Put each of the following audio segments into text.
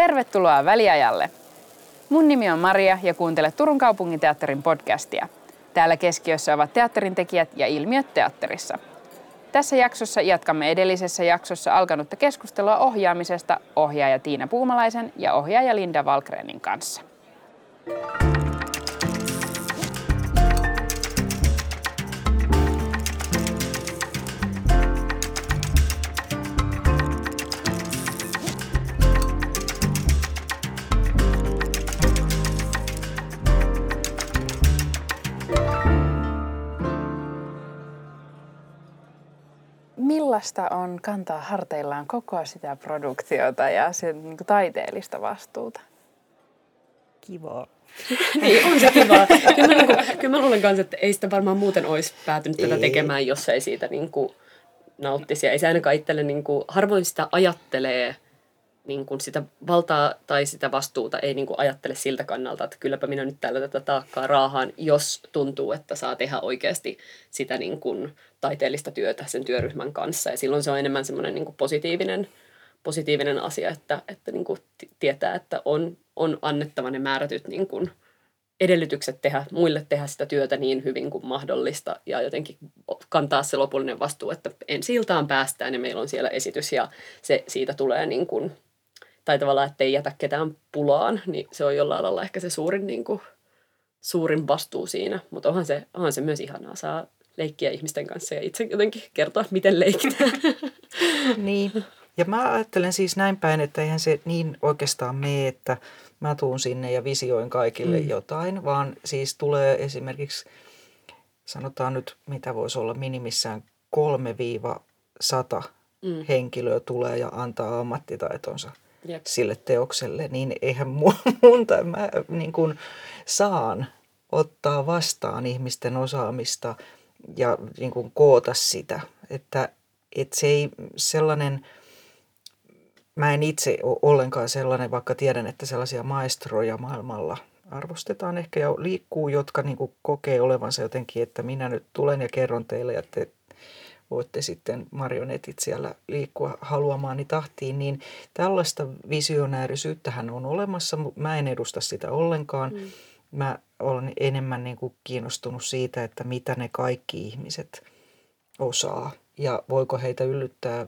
Tervetuloa väliajalle. Mun nimi on Maria ja kuuntelet Turun kaupunginteatterin podcastia. Täällä keskiössä ovat teatterin tekijät ja ilmiöt teatterissa. Tässä jaksossa jatkamme edellisessä jaksossa alkanutta keskustelua ohjaamisesta ohjaaja Tiina Puumalaisen ja ohjaaja Linda Valkrenin kanssa. Millaista on kantaa harteillaan koko sitä produktiota ja sen niin kuin taiteellista vastuuta? Kivaa. niin, on se kivaa. Kyllä mä, niin kuin, kyllä mä luulen kanssa, että ei sitä varmaan muuten olisi päätynyt ei. tätä tekemään, jos ei siitä niin kuin, nauttisi. Ja ei se ainakaan itselle, niin kuin, harvoin sitä ajattelee – niin kuin sitä valtaa tai sitä vastuuta ei niin kuin ajattele siltä kannalta, että kylläpä minä nyt täällä tätä taakkaa raahaan, jos tuntuu, että saa tehdä oikeasti sitä niin kuin taiteellista työtä sen työryhmän kanssa. Ja silloin se on enemmän semmoinen niin positiivinen, positiivinen asia, että, että niin kuin tietää, että on, on annettava ne määrätyt niin kuin edellytykset tehdä, muille tehdä sitä työtä niin hyvin kuin mahdollista ja jotenkin kantaa se lopullinen vastuu, että ensi iltaan päästään ja meillä on siellä esitys ja se, siitä tulee niin kuin tai tavallaan, että ei jätä ketään pulaan, niin se on jollain lailla ehkä se suurin, niin kuin, suurin vastuu siinä. Mutta onhan se, onhan se myös ihanaa, saa leikkiä ihmisten kanssa ja itse jotenkin kertoa, miten leikitään. niin. Ja mä ajattelen siis näin päin, että eihän se niin oikeastaan mene, että mä tuun sinne ja visioin kaikille mm. jotain, vaan siis tulee esimerkiksi, sanotaan nyt, mitä voisi olla minimissään 3-100 mm. henkilöä tulee ja antaa ammattitaitonsa – Jep. sille teokselle, niin eihän mun, tai mä niin kuin saan ottaa vastaan ihmisten osaamista ja niin kuin koota sitä. Että, että se ei sellainen, mä en itse ole ollenkaan sellainen, vaikka tiedän, että sellaisia maestroja maailmalla arvostetaan ehkä ja liikkuu, jotka niin kuin kokee olevansa jotenkin, että minä nyt tulen ja kerron teille ja te voitte sitten marionetit siellä liikkua haluamaani tahtiin, niin tällaista visionäärisyyttähän on olemassa. Mä en edusta sitä ollenkaan. Mm. Mä olen enemmän niin kuin kiinnostunut siitä, että mitä ne kaikki ihmiset osaa ja voiko heitä yllyttää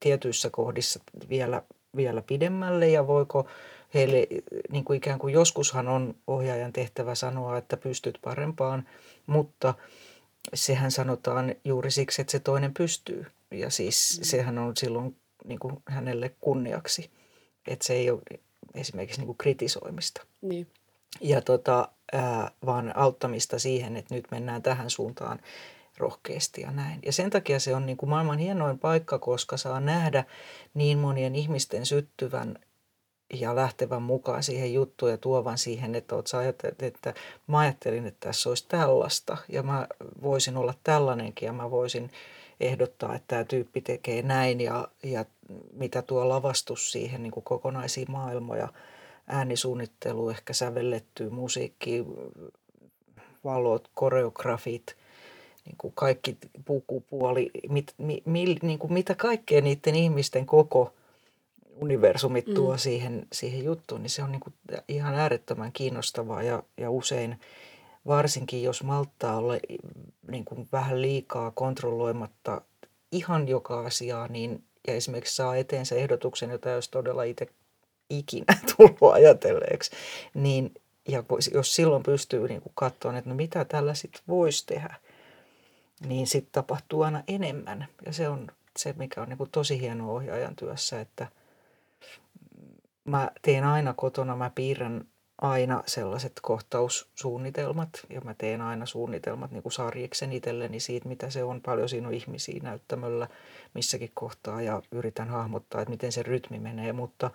tietyissä kohdissa vielä, vielä pidemmälle ja voiko heille niin kuin ikään kuin joskushan on ohjaajan tehtävä sanoa, että pystyt parempaan, mutta – sehän sanotaan juuri siksi, että se toinen pystyy. Ja siis mm. sehän on silloin niin kuin hänelle kunniaksi, että se ei ole esimerkiksi niin kuin kritisoimista. Niin. Ja tota, ää, vaan auttamista siihen, että nyt mennään tähän suuntaan rohkeasti ja näin. Ja sen takia se on niin kuin maailman hienoin paikka, koska saa nähdä niin monien ihmisten syttyvän ja lähtevän mukaan siihen juttuun ja tuovan siihen, että oot ajatellut, että mä ajattelin, että tässä olisi tällaista ja mä voisin olla tällainenkin ja mä voisin ehdottaa, että tämä tyyppi tekee näin ja, ja mitä tuo lavastus siihen niin kuin kokonaisia maailmoja, äänisuunnittelu, ehkä sävelletty musiikki, valot, koreografit, niin kuin kaikki pukupuoli, mit, mi, mi, niin kuin mitä kaikkea niiden ihmisten koko – universumit mm. tuo siihen, siihen juttuun, niin se on niin kuin ihan äärettömän kiinnostavaa ja, ja usein varsinkin jos malttaa olla niin kuin vähän liikaa kontrolloimatta ihan joka asiaa, niin ja esimerkiksi saa eteensä ehdotuksen, jota jos todella itse ikinä tullut ajatelleeksi, niin ja jos silloin pystyy niin kuin katsomaan, että no mitä tällä sitten voisi tehdä, niin sitten tapahtuu aina enemmän. Ja se on se, mikä on niin kuin tosi hieno ohjaajan työssä, että – mä teen aina kotona, mä piirrän aina sellaiset kohtaussuunnitelmat ja mä teen aina suunnitelmat niin kuin sarjiksen itselleni siitä, mitä se on. Paljon siinä on ihmisiä näyttämöllä missäkin kohtaa ja yritän hahmottaa, että miten se rytmi menee, mutta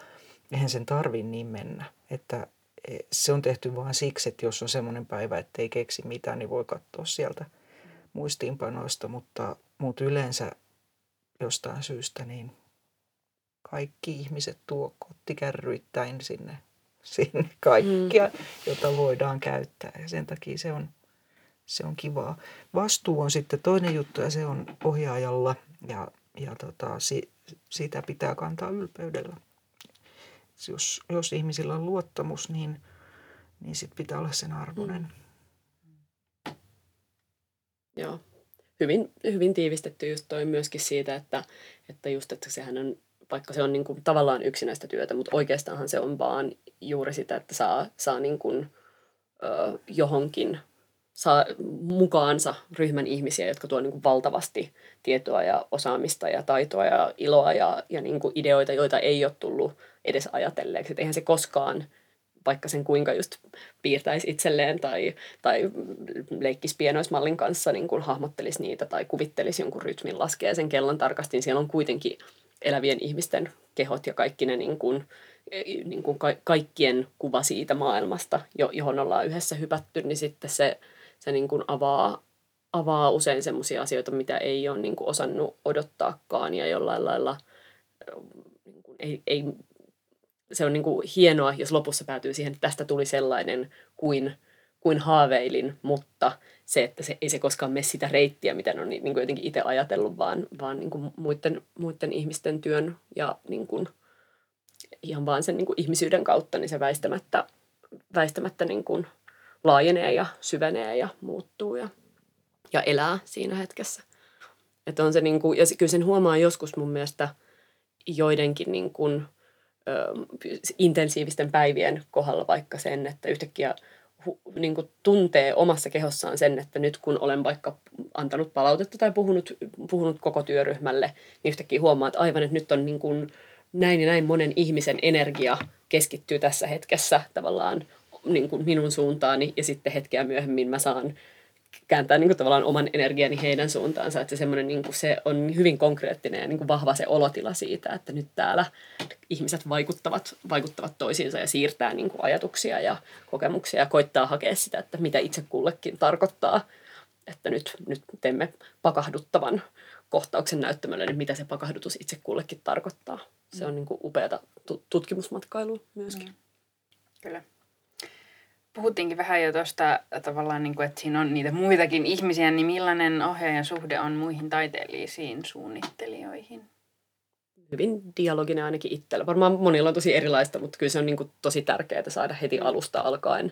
eihän sen tarvi niin mennä. Että e, se on tehty vain siksi, että jos on semmoinen päivä, että ei keksi mitään, niin voi katsoa sieltä muistiinpanoista, mutta muut yleensä jostain syystä niin kaikki ihmiset tuo kottikärryittäin sinne, sinne kaikkia, mm. jota voidaan käyttää. Ja sen takia se on, se on kivaa. Vastuu on sitten toinen juttu ja se on ohjaajalla ja, ja tota, si, sitä pitää kantaa ylpeydellä. jos, jos ihmisillä on luottamus, niin, niin sit pitää olla sen arvoinen. Mm. Joo. Hyvin, hyvin tiivistetty just toi myöskin siitä, että, että just, että sehän on, vaikka se on niin kuin tavallaan yksinäistä työtä, mutta oikeastaanhan se on vaan juuri sitä, että saa, saa niin kuin, ö, johonkin saa mukaansa ryhmän ihmisiä, jotka tuo niin valtavasti tietoa ja osaamista ja taitoa ja iloa ja, ja niin kuin ideoita, joita ei ole tullut edes ajatelleeksi. Että eihän se koskaan, vaikka sen kuinka just piirtäisi itselleen tai, tai leikkisi pienoismallin kanssa, niin kuin hahmottelisi niitä tai kuvittelisi jonkun rytmin, laskee sen kellon tarkasti, niin siellä on kuitenkin elävien ihmisten kehot ja kaikki ne niin kuin, niin kuin ka- kaikkien kuva siitä maailmasta, johon ollaan yhdessä hypätty, niin sitten se se niin kuin avaa, avaa usein sellaisia asioita, mitä ei ole niin kuin osannut odottaakaan ja jollain lailla niin kuin ei, ei, se on niin kuin hienoa, jos lopussa päätyy siihen, että tästä tuli sellainen kuin, kuin haaveilin, mutta se, että se, ei se koskaan mene sitä reittiä, mitä on niin, kuin jotenkin itse ajatellut, vaan, vaan niin kuin muiden, muiden ihmisten työn ja niin kuin, ihan vaan sen niin kuin ihmisyyden kautta, niin se väistämättä, väistämättä niin kuin laajenee ja syvenee ja muuttuu ja, ja elää siinä hetkessä. Että on se niin kuin, ja kyllä sen huomaa joskus mun mielestä joidenkin niin kuin, ö, intensiivisten päivien kohdalla vaikka sen, että yhtäkkiä niin kuin tuntee omassa kehossaan sen, että nyt kun olen vaikka antanut palautetta tai puhunut, puhunut koko työryhmälle, niin yhtäkkiä huomaa, että aivan, että nyt on niin kuin näin ja näin monen ihmisen energia keskittyy tässä hetkessä tavallaan niin kuin minun suuntaani ja sitten hetkeä myöhemmin mä saan kääntää niin kuin tavallaan oman energiani heidän suuntaansa. Että se, niin kuin, se on hyvin konkreettinen ja niin kuin vahva se olotila siitä, että nyt täällä ihmiset vaikuttavat, vaikuttavat toisiinsa ja siirtää niin kuin ajatuksia ja kokemuksia ja koittaa hakea sitä, että mitä itse kullekin tarkoittaa. Että nyt, nyt teemme pakahduttavan kohtauksen näyttämölle, niin mitä se pakahdutus itse kullekin tarkoittaa. Se on niin kuin upeata tutkimusmatkailua myöskin. Mm. Kyllä puhuttiinkin vähän jo tuosta tavallaan, niin kuin, että siinä on niitä muitakin ihmisiä, niin millainen ohjaajan suhde on muihin taiteellisiin suunnittelijoihin? Hyvin dialoginen ainakin itsellä. Varmaan monilla on tosi erilaista, mutta kyllä se on niin kuin tosi tärkeää saada heti alusta alkaen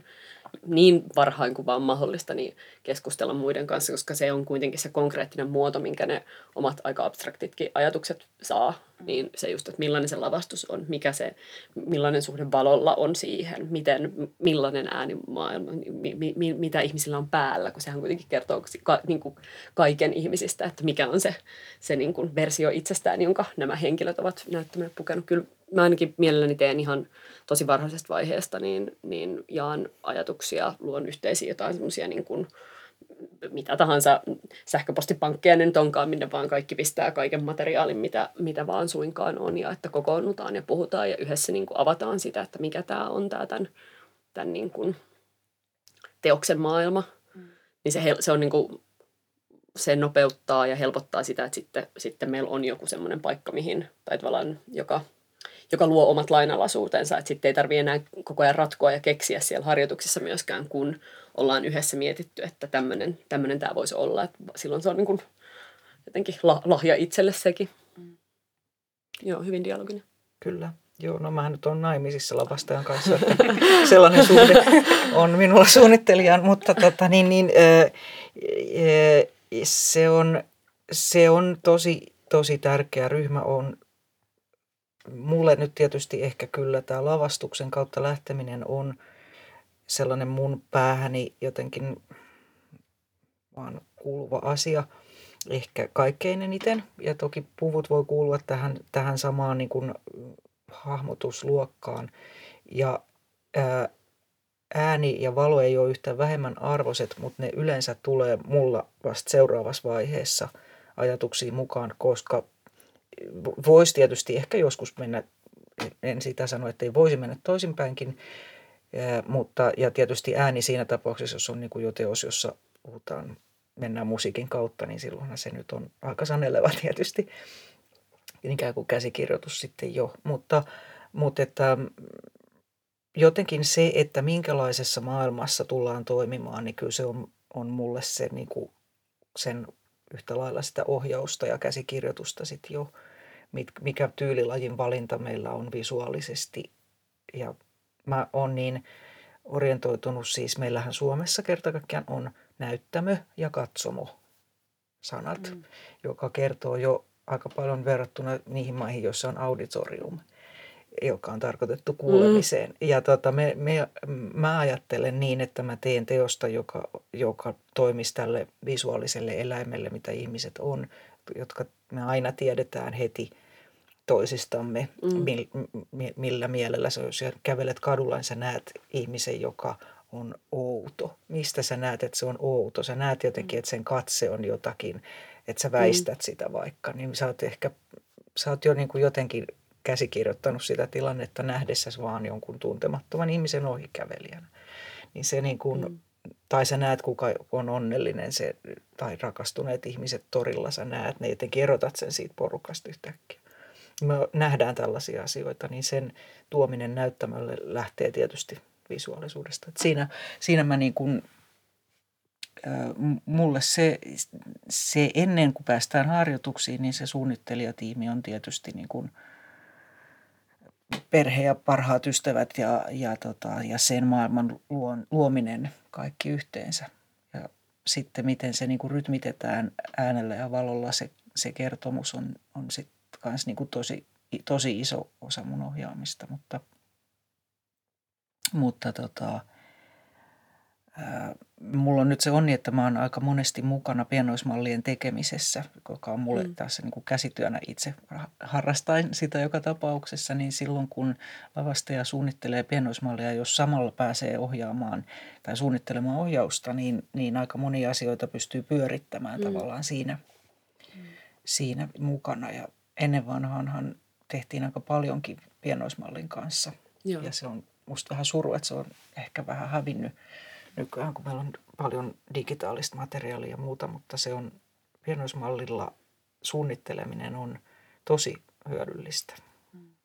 niin varhain kuin vaan mahdollista niin keskustella muiden kanssa, koska se on kuitenkin se konkreettinen muoto, minkä ne omat aika abstraktitkin ajatukset saa. Niin se just, että millainen se lavastus on, mikä se, millainen suhde valolla on siihen, miten, millainen äänimaailma, mi, mi, mi, mitä ihmisillä on päällä, kun sehän kuitenkin kertoo ka, niin kuin kaiken ihmisistä, että mikä on se, se niin kuin versio itsestään, jonka nämä henkilöt ovat näyttämään pukenut. Kyllä mä ainakin mielelläni teen ihan tosi varhaisesta vaiheesta, niin, niin jaan ajatuksia, luon yhteisiä jotain semmoisia niin kuin, mitä tahansa sähköpostipankkeja nyt onkaan, minne vaan kaikki pistää kaiken materiaalin, mitä, mitä vaan suinkaan on, ja että kokoonnutaan ja puhutaan ja yhdessä niin kuin avataan sitä, että mikä tämä on tämä tämän, tämän niin kuin teoksen maailma. Mm. Niin se, se on niin kuin, se nopeuttaa ja helpottaa sitä, että sitten, sitten meillä on joku semmoinen paikka, mihin, tai tavallaan joka joka luo omat lainalaisuutensa, että sitten ei tarvitse enää koko ajan ratkoa ja keksiä siellä harjoituksissa myöskään, kun ollaan yhdessä mietitty, että tämmöinen tämä voisi olla. Että silloin se on niin kuin jotenkin lahja itselle sekin. Mm. Joo, hyvin dialoginen. Kyllä. Joo, no mä nyt on naimisissa lavastajan kanssa, sellainen suhde on minulla suunnittelijan, mutta tota, niin, niin, ö, ö, se, on, se on tosi, tosi tärkeä ryhmä on mulle nyt tietysti ehkä kyllä tämä lavastuksen kautta lähteminen on sellainen mun päähäni jotenkin vaan kuuluva asia ehkä kaikkein eniten. Ja toki puvut voi kuulua tähän, tähän samaan niin kuin hahmotusluokkaan. Ja ää, ääni ja valo ei ole yhtä vähemmän arvoiset, mutta ne yleensä tulee mulla vasta seuraavassa vaiheessa ajatuksiin mukaan, koska voisi tietysti ehkä joskus mennä, en sitä sano, että ei voisi mennä toisinpäinkin, mutta ja tietysti ääni siinä tapauksessa, jos on niin kuin jo teos, jossa puhutaan, mennään musiikin kautta, niin silloinhan se nyt on aika saneleva tietysti, ikään kuin käsikirjoitus sitten jo, mutta, mutta että jotenkin se, että minkälaisessa maailmassa tullaan toimimaan, niin kyllä se on, on mulle se niin kuin sen yhtä lailla sitä ohjausta ja käsikirjoitusta sitten jo, mikä tyylilajin valinta meillä on visuaalisesti ja mä oon niin orientoitunut, siis meillähän Suomessa kertakaikkiaan on näyttämö ja katsomo sanat, mm. joka kertoo jo aika paljon verrattuna niihin maihin, joissa on auditorium, joka on tarkoitettu kuulemiseen. Mm. Ja tota, me, me, mä ajattelen niin, että mä teen teosta, joka, joka toimisi tälle visuaaliselle eläimelle, mitä ihmiset on, jotka me aina tiedetään heti toisistamme, mm. millä mielellä on. Jos kävelet kadulla, niin sä näet ihmisen, joka on outo. Mistä sä näet, että se on outo? Sä näet jotenkin, että sen katse on jotakin, että sä väistät mm. sitä vaikka. Niin sä oot ehkä, sä oot jo niin kuin jotenkin käsikirjoittanut sitä tilannetta nähdessäsi vaan jonkun tuntemattoman ihmisen ohikävelijänä. Niin se niin kuin, mm. tai sä näet, kuka on onnellinen se, tai rakastuneet ihmiset torilla, sä näet ne jotenkin erotat sen siitä porukasta yhtäkkiä. Me nähdään tällaisia asioita, niin sen tuominen näyttämölle lähtee tietysti visuaalisuudesta. Et siinä, siinä mä niin kuin, mulle se, se ennen kuin päästään harjoituksiin, niin se suunnittelijatiimi on tietysti niin kuin perhe ja parhaat ystävät ja, ja, tota, ja sen maailman luominen kaikki yhteensä. Ja sitten miten se niin kuin rytmitetään äänellä ja valolla se, se kertomus on, on sitten kanssa niin kuin tosi, tosi iso osa mun ohjaamista, mutta – mutta tota, ää, mulla on nyt se onni, että mä oon aika monesti mukana pienoismallien tekemisessä, joka on mulle mm. tässä niin kuin käsityönä itse harrastain sitä joka tapauksessa, niin silloin kun lavastaja suunnittelee pienoismallia, jos samalla pääsee ohjaamaan tai suunnittelemaan ohjausta, niin, niin aika monia asioita pystyy pyörittämään mm. tavallaan siinä, mm. siinä mukana. Ja ennen vanhaanhan tehtiin aika paljonkin pienoismallin kanssa. Joo. Ja se on musta vähän suru, että se on ehkä vähän hävinnyt nykyään, kun meillä on paljon digitaalista materiaalia ja muuta, mutta se on pienoismallilla suunnitteleminen on tosi hyödyllistä.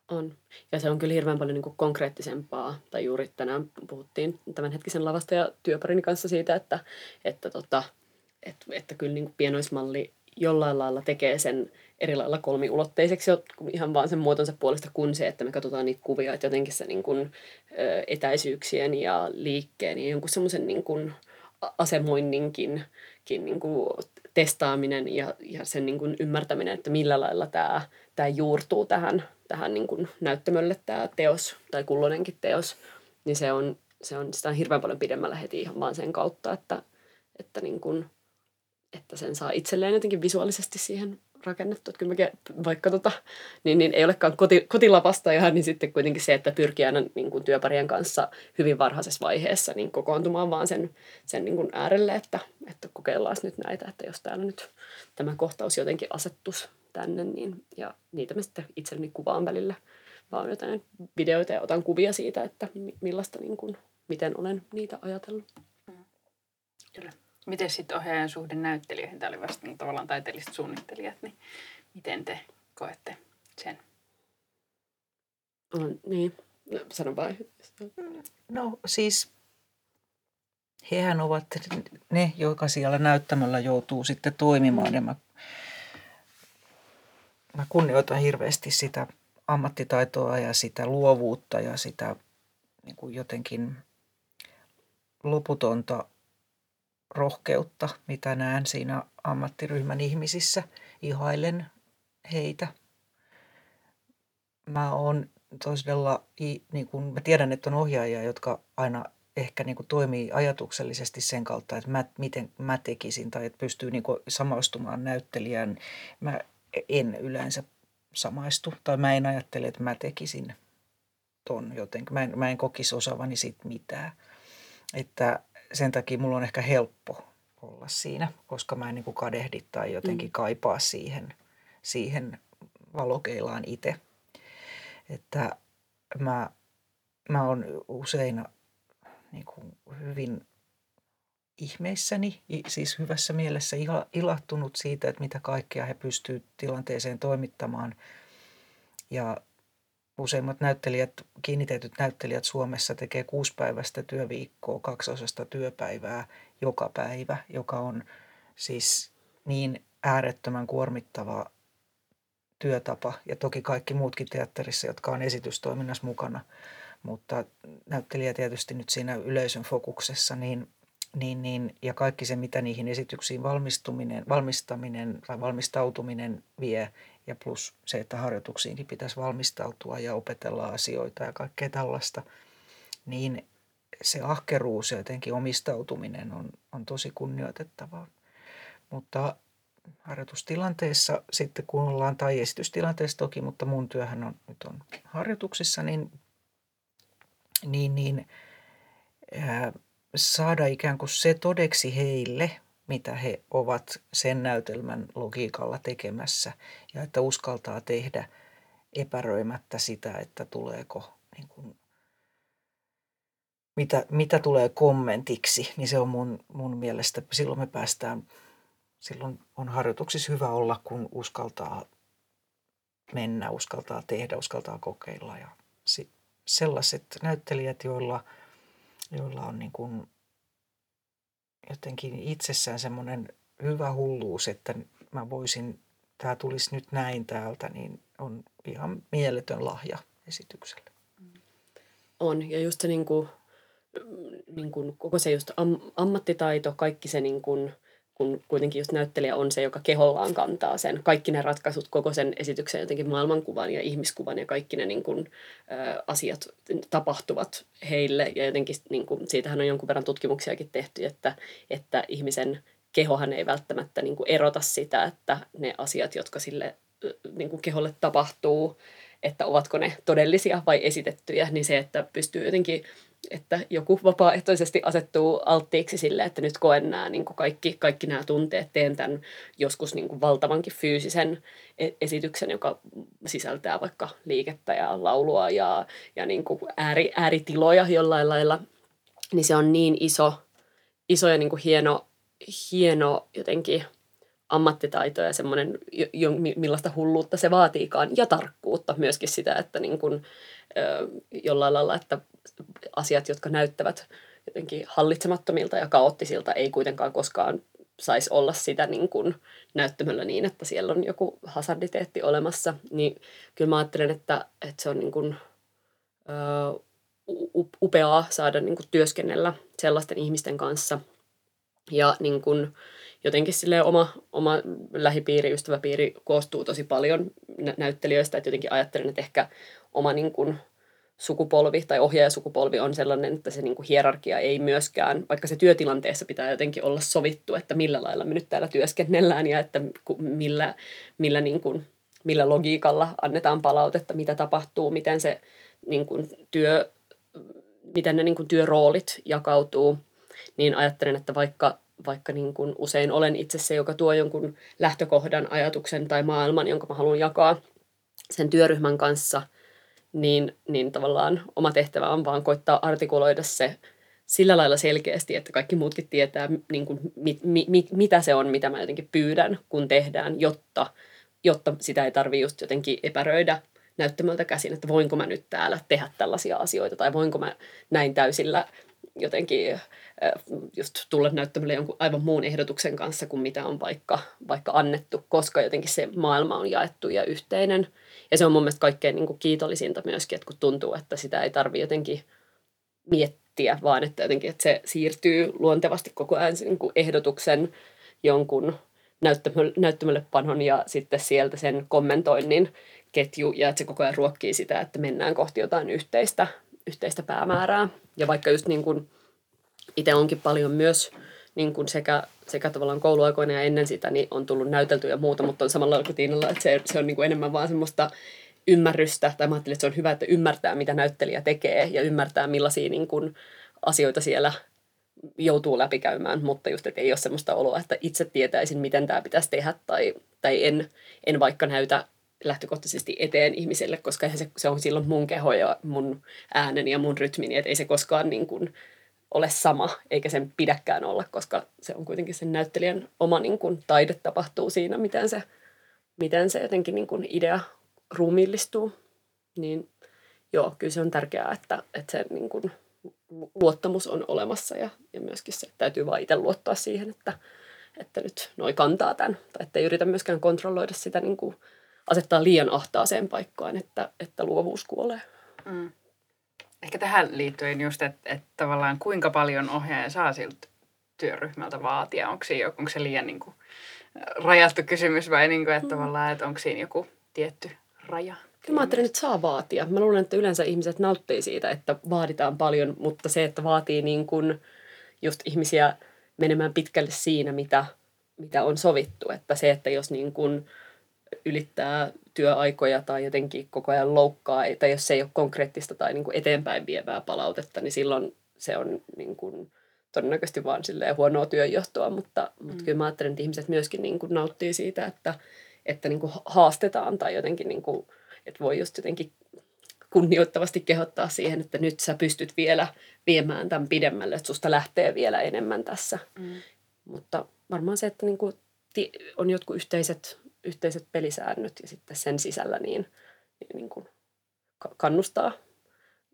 On. Ja se on kyllä hirveän paljon niin kuin konkreettisempaa. Tai juuri tänään puhuttiin tämänhetkisen lavasta ja työparini kanssa siitä, että, että, tota, että, että kyllä niin kuin pienoismalli jollain lailla tekee sen eri lailla kolmiulotteiseksi ihan vaan sen muotonsa puolesta kuin se, että me katsotaan niitä kuvia, että jotenkin se niin kuin, etäisyyksien ja liikkeen ja jonkun semmoisen niin kuin asemoinninkin niin kuin testaaminen ja, ja sen niin kuin ymmärtäminen, että millä lailla tämä, tämä juurtuu tähän, tähän niin kuin näyttämölle tämä teos tai kulloinenkin teos, niin se on, se on, sitä on hirveän paljon pidemmällä heti ihan vaan sen kautta, että, että, niin kuin, että sen saa itselleen jotenkin visuaalisesti siihen rakennettu. Että kyllä mäkin, vaikka tota, niin, niin ei olekaan koti, kotilapasta ihan, niin sitten kuitenkin se, että pyrkii aina niin kuin työparien kanssa hyvin varhaisessa vaiheessa niin kokoontumaan vaan sen, sen niin kuin äärelle, että, että kokeillaan nyt näitä, että jos täällä nyt tämä kohtaus jotenkin asettus tänne, niin ja niitä mä sitten itselleni kuvaan välillä vaan jotain videoita ja otan kuvia siitä, että millaista, niin kuin, miten olen niitä ajatellut. Kyllä. Miten sitten ohjaajan suhde näyttelijöihin? Tämä oli vasta tavallaan taiteelliset suunnittelijat, niin miten te koette sen? On, niin, no, sano vaan. No siis hehän ovat ne, jotka siellä näyttämällä joutuu sitten toimimaan. Ja mä, mä kunnioitan hirveästi sitä ammattitaitoa ja sitä luovuutta ja sitä niin kuin jotenkin loputonta rohkeutta, mitä näen siinä ammattiryhmän ihmisissä. Ihailen heitä. Mä oon todella, niin kun mä tiedän, että on ohjaajia, jotka aina ehkä niin kuin toimii ajatuksellisesti sen kautta, että mä, miten mä tekisin tai että pystyy niin kuin samaistumaan näyttelijään. Mä en yleensä samaistu tai mä en ajattele, että mä tekisin ton jotenkin. Mä en, mä en kokisi osaavani siitä mitään. Että sen takia mulla on ehkä helppo olla siinä, koska mä en niin kuin kadehdi tai jotenkin mm. kaipaa siihen, siihen valokeilaan itse. Että mä, mä oon usein niin kuin hyvin ihmeissäni, siis hyvässä mielessä ilahtunut siitä, että mitä kaikkea he pystyvät tilanteeseen toimittamaan. Ja useimmat näyttelijät, kiinnitetyt näyttelijät Suomessa tekee kuuspäiväistä työviikkoa, kaksosasta työpäivää joka päivä, joka on siis niin äärettömän kuormittava työtapa. Ja toki kaikki muutkin teatterissa, jotka on esitystoiminnassa mukana. mutta näyttelijä tietysti nyt siinä yleisön fokuksessa, niin, niin, niin, ja kaikki se, mitä niihin esityksiin valmistuminen, valmistaminen tai valmistautuminen vie, ja plus se, että harjoituksiinkin pitäisi valmistautua ja opetella asioita ja kaikkea tällaista, niin se ahkeruus ja jotenkin omistautuminen on, on tosi kunnioitettavaa. Mutta harjoitustilanteessa sitten kun ollaan, tai esitystilanteessa toki, mutta mun työhän on, nyt on harjoituksissa, niin, niin, niin ää, saada ikään kuin se todeksi heille, mitä he ovat sen näytelmän logiikalla tekemässä ja että uskaltaa tehdä epäröimättä sitä, että tuleeko niin kuin, mitä, mitä tulee kommentiksi, niin se on mun, mun mielestä, silloin me päästään silloin on harjoituksissa hyvä olla, kun uskaltaa mennä, uskaltaa tehdä, uskaltaa kokeilla. Ja sellaiset näyttelijät, joilla, joilla on niin kuin jotenkin itsessään semmoinen hyvä hulluus, että mä voisin, tämä tulisi nyt näin täältä, niin on ihan mieletön lahja esitykselle. On, ja just se niin kuin, niin kuin koko se just am, ammattitaito, kaikki se niin kuin, kun kuitenkin just näyttelijä on se, joka kehollaan kantaa sen. Kaikki ne ratkaisut, koko sen esityksen jotenkin maailmankuvan ja ihmiskuvan ja kaikki ne niin kuin, ä, asiat tapahtuvat heille. Ja jotenkin niin kuin, siitähän on jonkun verran tutkimuksiakin tehty, että, että ihmisen kehohan ei välttämättä niin kuin erota sitä, että ne asiat, jotka sille niin kuin keholle tapahtuu, että ovatko ne todellisia vai esitettyjä, niin se, että pystyy jotenkin että joku vapaaehtoisesti asettuu alttiiksi sille, että nyt koen nämä niin kuin kaikki, kaikki nämä tunteet, teen tämän joskus niin kuin valtavankin fyysisen e-, esityksen, joka sisältää vaikka liikettä ja laulua ja, ja niin kuin ääri, ääritiloja jollain lailla, niin se on niin iso, iso ja niin kuin hieno, hieno jotenkin ammattitaito ja semmoinen, jo, millaista hulluutta se vaatiikaan, ja tarkkuutta myöskin sitä, että niin kuin, jollain lailla, että asiat, jotka näyttävät jotenkin hallitsemattomilta ja kaoottisilta, ei kuitenkaan koskaan saisi olla sitä niin kuin näyttämöllä niin, että siellä on joku hasarditeetti olemassa. Niin kyllä mä ajattelen, että, että se on niin kuin, ö, upeaa saada niin kuin työskennellä sellaisten ihmisten kanssa. Ja niin kuin, jotenkin sille oma, oma lähipiiri, ystäväpiiri koostuu tosi paljon näyttelijöistä, että jotenkin ajattelen, että ehkä oma niin kuin, sukupolvi tai ohjaajasukupolvi on sellainen, että se niin kuin hierarkia ei myöskään, vaikka se työtilanteessa pitää jotenkin olla sovittu, että millä lailla me nyt täällä työskennellään ja että millä, millä, niin kuin, millä logiikalla annetaan palautetta, mitä tapahtuu, miten se niin kuin työ, miten ne niin kuin työroolit jakautuu, niin ajattelen, että vaikka, vaikka niin kuin usein olen itse se, joka tuo jonkun lähtökohdan, ajatuksen tai maailman, jonka mä haluan jakaa sen työryhmän kanssa – niin, niin tavallaan oma tehtävä on vaan koittaa artikuloida se sillä lailla selkeästi, että kaikki muutkin tietää, niin kuin, mit, mit, mit, mitä se on, mitä mä jotenkin pyydän, kun tehdään, jotta, jotta sitä ei tarvitse just jotenkin epäröidä näyttämältä käsin, että voinko mä nyt täällä tehdä tällaisia asioita, tai voinko mä näin täysillä jotenkin äh, just tulla näyttämälle jonkun aivan muun ehdotuksen kanssa kuin mitä on vaikka, vaikka annettu, koska jotenkin se maailma on jaettu ja yhteinen – ja se on mun mielestä kaikkein niin kuin kiitollisinta myöskin, että kun tuntuu, että sitä ei tarvitse jotenkin miettiä, vaan että jotenkin että se siirtyy luontevasti koko ajan niin kuin ehdotuksen jonkun näyttämölle panon ja sitten sieltä sen kommentoinnin ketju ja että se koko ajan ruokkii sitä, että mennään kohti jotain yhteistä, yhteistä päämäärää. Ja vaikka just niin kuin itse onkin paljon myös niin kuin sekä, sekä tavallaan kouluaikoina ja ennen sitä niin on tullut näytelty ja muuta, mutta on samalla kuin Tiinalla, että se, se on niin kuin enemmän vaan semmoista ymmärrystä, tai mä ajattelin, että se on hyvä, että ymmärtää, mitä näyttelijä tekee ja ymmärtää, millaisia niin kuin asioita siellä joutuu läpikäymään, mutta just, että ei ole semmoista oloa, että itse tietäisin, miten tämä pitäisi tehdä, tai, tai en, en vaikka näytä lähtökohtaisesti eteen ihmiselle, koska se, se on silloin mun keho ja mun äänen ja mun rytmini, että ei se koskaan niin kuin ole sama, eikä sen pidäkään olla, koska se on kuitenkin sen näyttelijän oma niin kuin, taide tapahtuu siinä, miten se, miten se jotenkin niin kuin, idea ruumiillistuu. Niin joo, kyllä se on tärkeää, että, että se niin kuin, luottamus on olemassa ja, ja myöskin se täytyy vaan itse luottaa siihen, että, että nyt noi kantaa tämän. Tai että ei yritä myöskään kontrolloida sitä, niin kuin, asettaa liian ahtaaseen paikkaan, että, että luovuus kuolee. Mm. ehkä tähän liittyen just, että, että tavallaan kuinka paljon ohjaaja saa siltä työryhmältä vaatia? Onko, siinä, onko se liian niin kuin, rajattu kysymys vai niin kuin, että mm. tavallaan, että onko siinä joku tietty raja? Mä ajattelen, että saa vaatia. Mä luulen, että yleensä ihmiset nauttii siitä, että vaaditaan paljon, mutta se, että vaatii niin kuin just ihmisiä menemään pitkälle siinä, mitä, mitä on sovittu. Että se, että jos niin kuin ylittää työaikoja tai jotenkin koko ajan loukkaa, tai jos se ei ole konkreettista tai niin kuin eteenpäin vievää palautetta, niin silloin se on niin kuin todennäköisesti vaan huonoa työnjohtoa, mutta, mm. mutta kyllä mä ajattelen, että ihmiset myöskin niin kuin nauttii siitä, että, että niin kuin haastetaan tai jotenkin, niin kuin, että voi just jotenkin kunnioittavasti kehottaa siihen, että nyt sä pystyt vielä viemään tämän pidemmälle, että susta lähtee vielä enemmän tässä. Mm. Mutta varmaan se, että niin kuin on jotkut yhteiset, yhteiset pelisäännöt ja sitten sen sisällä niin, niin, niin kuin kannustaa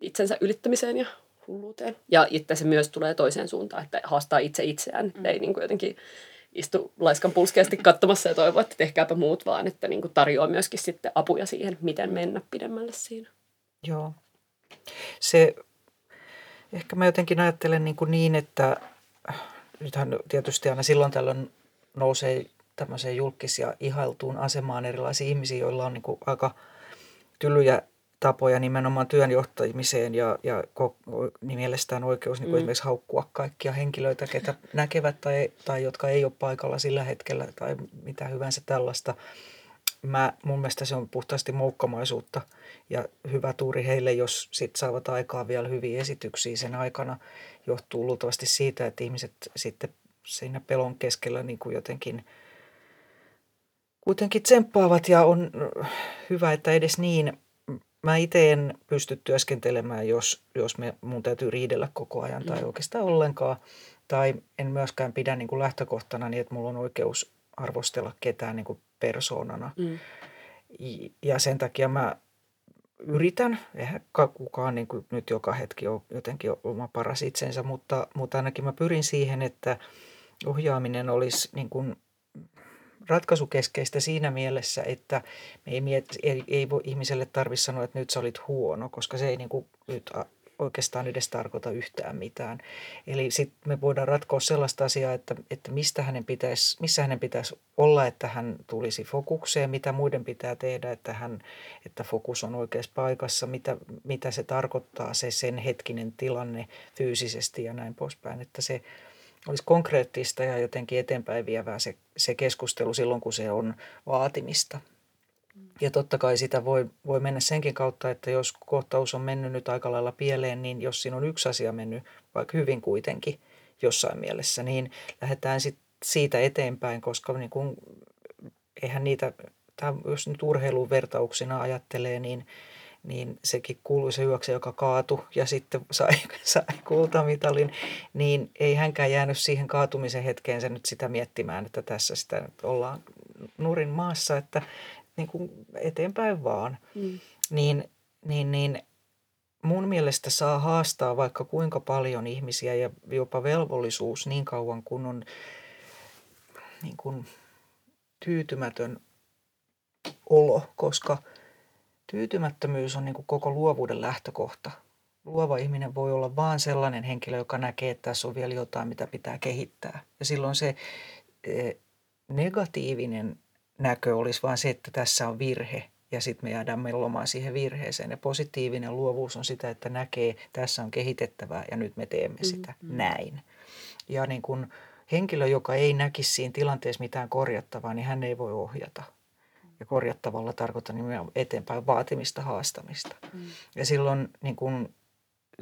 itsensä ylittämiseen ja hulluuteen. Ja itse se myös tulee toiseen suuntaan, että haastaa itse itseään. Mm. Ei niin kuin jotenkin istu laiskan pulskeasti katsomassa ja toivoa, että tehkääpä muut, vaan että niin kuin tarjoaa myöskin sitten apuja siihen, miten mennä pidemmälle siinä. Joo. Se, ehkä mä jotenkin ajattelen niin, kuin niin että nythän tietysti aina silloin tällöin nousee tämmöiseen julkis- ja ihailtuun asemaan erilaisia ihmisiä, joilla on niin kuin aika tylyjä tapoja nimenomaan työn johtamiseen ja, ja niin mielestään oikeus niin kuin mm. esimerkiksi haukkua kaikkia henkilöitä, ketä näkevät tai, tai jotka ei ole paikalla sillä hetkellä tai mitä hyvänsä tällaista. Mä, mun mielestä se on puhtaasti moukkamaisuutta ja hyvä tuuri heille, jos sit saavat aikaa vielä hyviä esityksiä sen aikana. Johtuu luultavasti siitä, että ihmiset sitten siinä pelon keskellä niin kuin jotenkin kuitenkin tsemppaavat ja on hyvä, että edes niin mä itse en pysty työskentelemään, jos, jos me, mun täytyy riidellä koko ajan tai mm. oikeastaan ollenkaan. Tai en myöskään pidä niin kuin lähtökohtana niin, että mulla on oikeus arvostella ketään niin kuin persoonana. Mm. Ja sen takia mä yritän, eihän kukaan niin kuin nyt joka hetki ole jotenkin oma paras itsensä, mutta, mutta ainakin mä pyrin siihen, että ohjaaminen olisi niin kuin ratkaisukeskeistä siinä mielessä, että me ei, miet, ei, ei voi ihmiselle tarvitse sanoa, että nyt sä olit huono, koska se ei niin kuin nyt oikeastaan edes tarkoita yhtään mitään. Eli sitten me voidaan ratkoa sellaista asiaa, että, että mistä hänen pitäisi, missä hänen pitäisi olla, että hän tulisi fokukseen, mitä muiden pitää tehdä, että, hän, että fokus on oikeassa paikassa, mitä, mitä se tarkoittaa, se sen hetkinen tilanne fyysisesti ja näin poispäin. Että se, olisi konkreettista ja jotenkin eteenpäin vievää se, se keskustelu silloin, kun se on vaatimista. Ja totta kai sitä voi, voi mennä senkin kautta, että jos kohtaus on mennyt nyt aika lailla pieleen, niin jos siinä on yksi asia mennyt vaikka hyvin kuitenkin jossain mielessä, niin lähdetään sit siitä eteenpäin, koska niin kun, eihän niitä, jos nyt urheilun vertauksina ajattelee, niin – niin sekin kuuluisa juokse, joka kaatui ja sitten sai, sai kultamitalin, niin ei hänkään jäänyt siihen kaatumisen hetkeensä nyt sitä miettimään, että tässä sitä nyt ollaan nurin maassa, että niin kuin eteenpäin vaan. Mm. Niin, niin, niin mun mielestä saa haastaa vaikka kuinka paljon ihmisiä ja jopa velvollisuus niin kauan kun on niin kuin tyytymätön olo, koska – Tyytymättömyys on niin kuin koko luovuuden lähtökohta. Luova ihminen voi olla vain sellainen henkilö, joka näkee, että tässä on vielä jotain, mitä pitää kehittää. Ja silloin se e, negatiivinen näkö olisi vain se, että tässä on virhe ja sitten me jäädään mellomaan siihen virheeseen. Ja positiivinen luovuus on sitä, että näkee, tässä on kehitettävää ja nyt me teemme sitä mm-hmm. näin. Ja niin kun henkilö, joka ei näkisi siinä tilanteessa mitään korjattavaa, niin hän ei voi ohjata – ja korjattavalla tarkoitan nimenomaan eteenpäin vaatimista, haastamista. Mm. Ja silloin niin kuin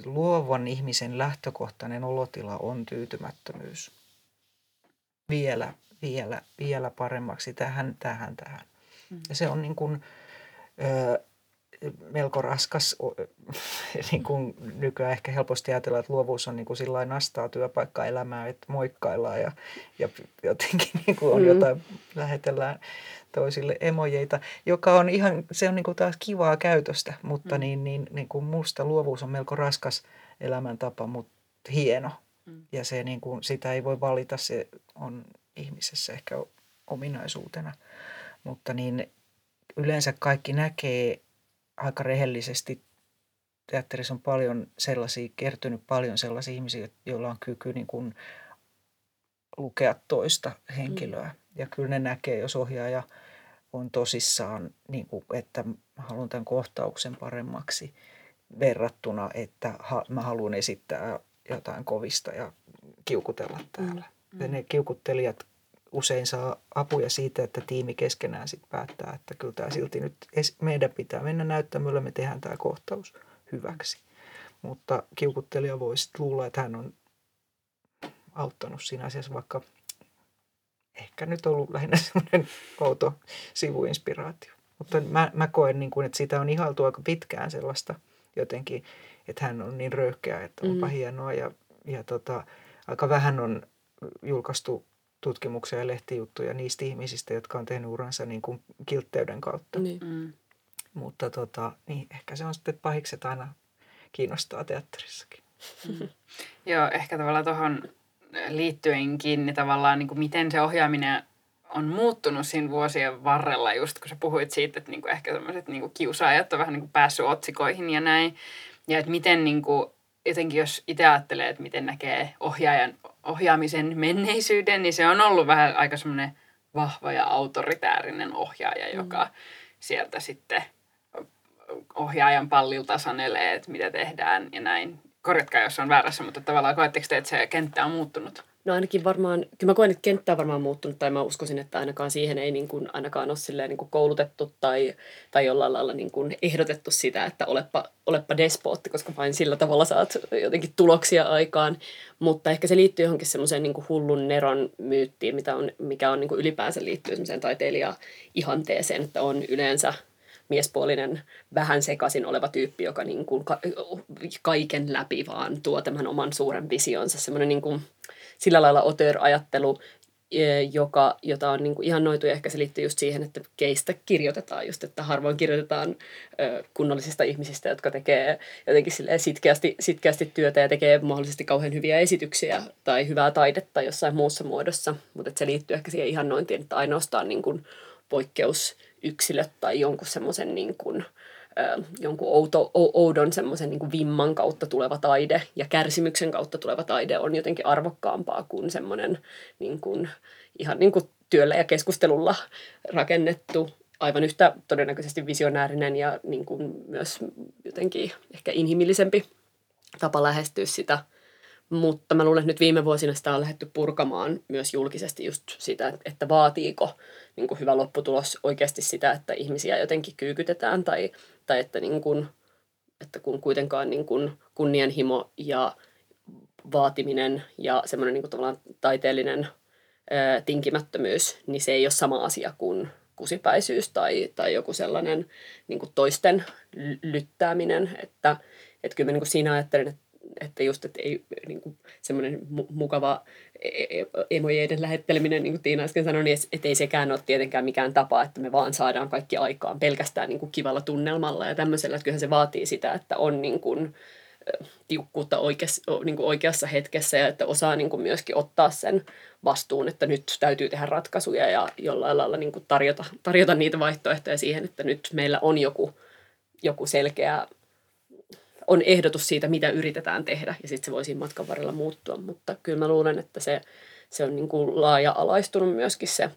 luovan ihmisen lähtökohtainen olotila on tyytymättömyys. Vielä, vielä, vielä paremmaksi tähän, tähän, tähän. Mm. Ja se on niin kuin, ö, melko raskas, niin kuin nykyään ehkä helposti ajatellaan, että luovuus on niin kuin sillä nastaa työpaikkaelämää, että moikkaillaan ja, ja jotenkin niin kuin on mm. jotain, lähetellään toisille emojeita, joka on ihan, se on niin kuin taas kivaa käytöstä, mutta mm. niin, niin, niin kuin musta luovuus on melko raskas elämäntapa, mutta hieno. Mm. Ja se niin kuin, sitä ei voi valita, se on ihmisessä ehkä ominaisuutena. Mutta niin yleensä kaikki näkee aika rehellisesti teatterissa on paljon sellaisia, kertynyt paljon sellaisia ihmisiä, joilla on kyky niin kuin lukea toista henkilöä. Mm. Ja kyllä ne näkee, jos ohjaaja on tosissaan, niin kuin, että mä haluan tämän kohtauksen paremmaksi verrattuna, että ha, mä haluan esittää jotain kovista ja kiukutella täällä. Mm. Ja ne kiukuttelijat usein saa apuja siitä, että tiimi keskenään sit päättää, että kyllä tämä silti nyt meidän pitää mennä näyttämölle, me tehdään tämä kohtaus hyväksi. Mutta kiukuttelija voi sitten luulla, että hän on auttanut siinä asiassa, vaikka ehkä nyt ollut lähinnä semmoinen outo sivuinspiraatio. Mutta mä, mä koen, niin kuin, että sitä on ihailtu aika pitkään sellaista jotenkin, että hän on niin röyhkeä, että onpa mm. hienoa. Ja, ja tota, aika vähän on julkaistu tutkimuksia ja lehtijuttuja niistä ihmisistä, jotka on tehnyt uransa niin kuin kiltteyden kautta. Niin. Mm. Mutta tota, niin ehkä se on sitten, että pahikset aina kiinnostaa teatterissakin. Mm. Joo, ehkä tavallaan tuohon liittyenkin, niin tavallaan niin kuin miten se ohjaaminen on muuttunut siinä vuosien varrella, just kun sä puhuit siitä, että niin kuin ehkä tämmöiset niin kuin kiusaajat on vähän niin kuin päässyt otsikoihin ja näin. Ja että miten niin kuin, jotenkin jos itse ajattelee, että miten näkee ohjaajan ohjaamisen menneisyyden, niin se on ollut vähän aika semmoinen vahva ja autoritäärinen ohjaaja, mm. joka sieltä sitten ohjaajan pallilta sanelee, että mitä tehdään ja näin. Korjatkaa, jos on väärässä, mutta tavallaan koetteko te, että se kenttä on muuttunut? No ainakin varmaan, kyllä mä koen, että kenttä on varmaan muuttunut, tai mä uskoisin, että ainakaan siihen ei niin kuin, ainakaan ole silleen niin kuin koulutettu tai, tai jollain lailla niin kuin ehdotettu sitä, että olepa, olepa despootti, koska vain sillä tavalla saat jotenkin tuloksia aikaan. Mutta ehkä se liittyy johonkin semmoiseen niin hullun neron myyttiin, mitä on, mikä on niin kuin ylipäänsä liittyy semmoiseen taiteilija-ihanteeseen, että on yleensä miespuolinen, vähän sekaisin oleva tyyppi, joka niin kuin ka- kaiken läpi vaan tuo tämän oman suuren visionsa. Semmoinen niin kuin, sillä lailla otör-ajattelu, e, joka, jota on niin kuin ihannoitu. Ja ehkä se liittyy just siihen, että keistä kirjoitetaan just, että harvoin kirjoitetaan ö, kunnollisista ihmisistä, jotka tekee jotenkin sitkeästi, sitkeästi työtä ja tekee mahdollisesti kauhean hyviä esityksiä tai hyvää taidetta jossain muussa muodossa, mutta se liittyy ehkä siihen ihannointiin, että ainoastaan niin kuin poikkeusyksilöt tai jonkun semmoisen niin kuin, jonkun outo, oudon semmoisen niin vimman kautta tuleva taide ja kärsimyksen kautta tuleva taide on jotenkin arvokkaampaa kuin semmoinen niin kuin, ihan niin kuin työllä ja keskustelulla rakennettu aivan yhtä todennäköisesti visionäärinen ja niin kuin myös jotenkin ehkä inhimillisempi tapa lähestyä sitä – mutta mä luulen, että nyt viime vuosina sitä on lähdetty purkamaan myös julkisesti just sitä, että vaatiiko niin kuin hyvä lopputulos oikeasti sitä, että ihmisiä jotenkin kyykytetään tai, tai että, niin kuin, että kun kuitenkaan niin kuin kunnianhimo ja vaatiminen ja semmoinen niin kuin tavallaan taiteellinen tinkimättömyys, niin se ei ole sama asia kuin kusipäisyys tai, tai joku sellainen niin kuin toisten lyttääminen. Että, että kyllä mä niin kuin siinä ajattelen, että että just, että ei niin kuin semmoinen mu- mukava emojeiden lähetteleminen, niin kuin Tiina äsken sanoi, niin että ei sekään ole tietenkään mikään tapa, että me vaan saadaan kaikki aikaan pelkästään niin kuin kivalla tunnelmalla ja tämmöisellä, että kyllähän se vaatii sitä, että on niin kuin, tiukkuutta oikeassa, niin kuin oikeassa hetkessä ja että osaa niin kuin myöskin ottaa sen vastuun, että nyt täytyy tehdä ratkaisuja ja jollain lailla niin kuin tarjota, tarjota niitä vaihtoehtoja siihen, että nyt meillä on joku, joku selkeä on ehdotus siitä, mitä yritetään tehdä, ja sitten se voi siinä matkan varrella muuttua. Mutta kyllä mä luulen, että se, se on niin kuin laaja-alaistunut myöskin se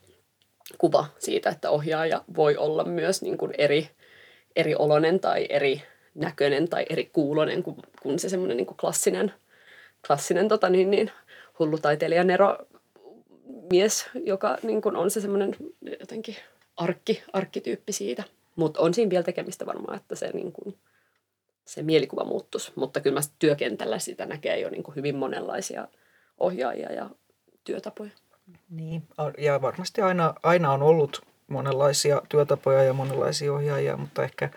kuva siitä, että ohjaaja voi olla myös niin kuin eri, eri olonen tai eri näköinen tai eri kuulonen kuin, kuin se semmoinen niin klassinen, klassinen tota niin, niin, hullutaiteilija Nero mies, joka niin kuin on se semmoinen jotenkin arkki, arkkityyppi siitä. Mutta on siinä vielä tekemistä varmaan, että se niin kuin, se mielikuva muuttuisi. Mutta kyllä mä työkentällä sitä näkee jo niin kuin hyvin monenlaisia ohjaajia ja työtapoja. Niin, ja varmasti aina, aina on ollut monenlaisia työtapoja ja monenlaisia ohjaajia, mutta ehkä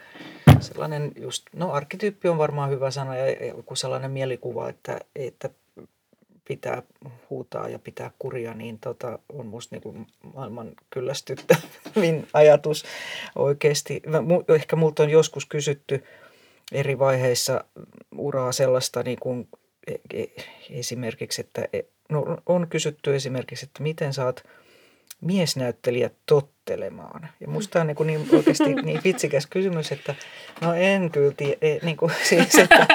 sellainen just, no arkkityyppi on varmaan hyvä sana ja joku sellainen mielikuva, että, että pitää huutaa ja pitää kuria, niin tota, on musta niin maailman kyllästyttävin ajatus oikeasti. Ehkä multa on joskus kysytty, eri vaiheissa uraa sellaista niin kuin e, e, esimerkiksi, että e, no, on kysytty esimerkiksi, että miten saat miesnäyttelijät tottelemaan. Ja musta on niin, kuin niin oikeasti niin vitsikäs kysymys, että no en kyllä tiedä, niin kuin siis, että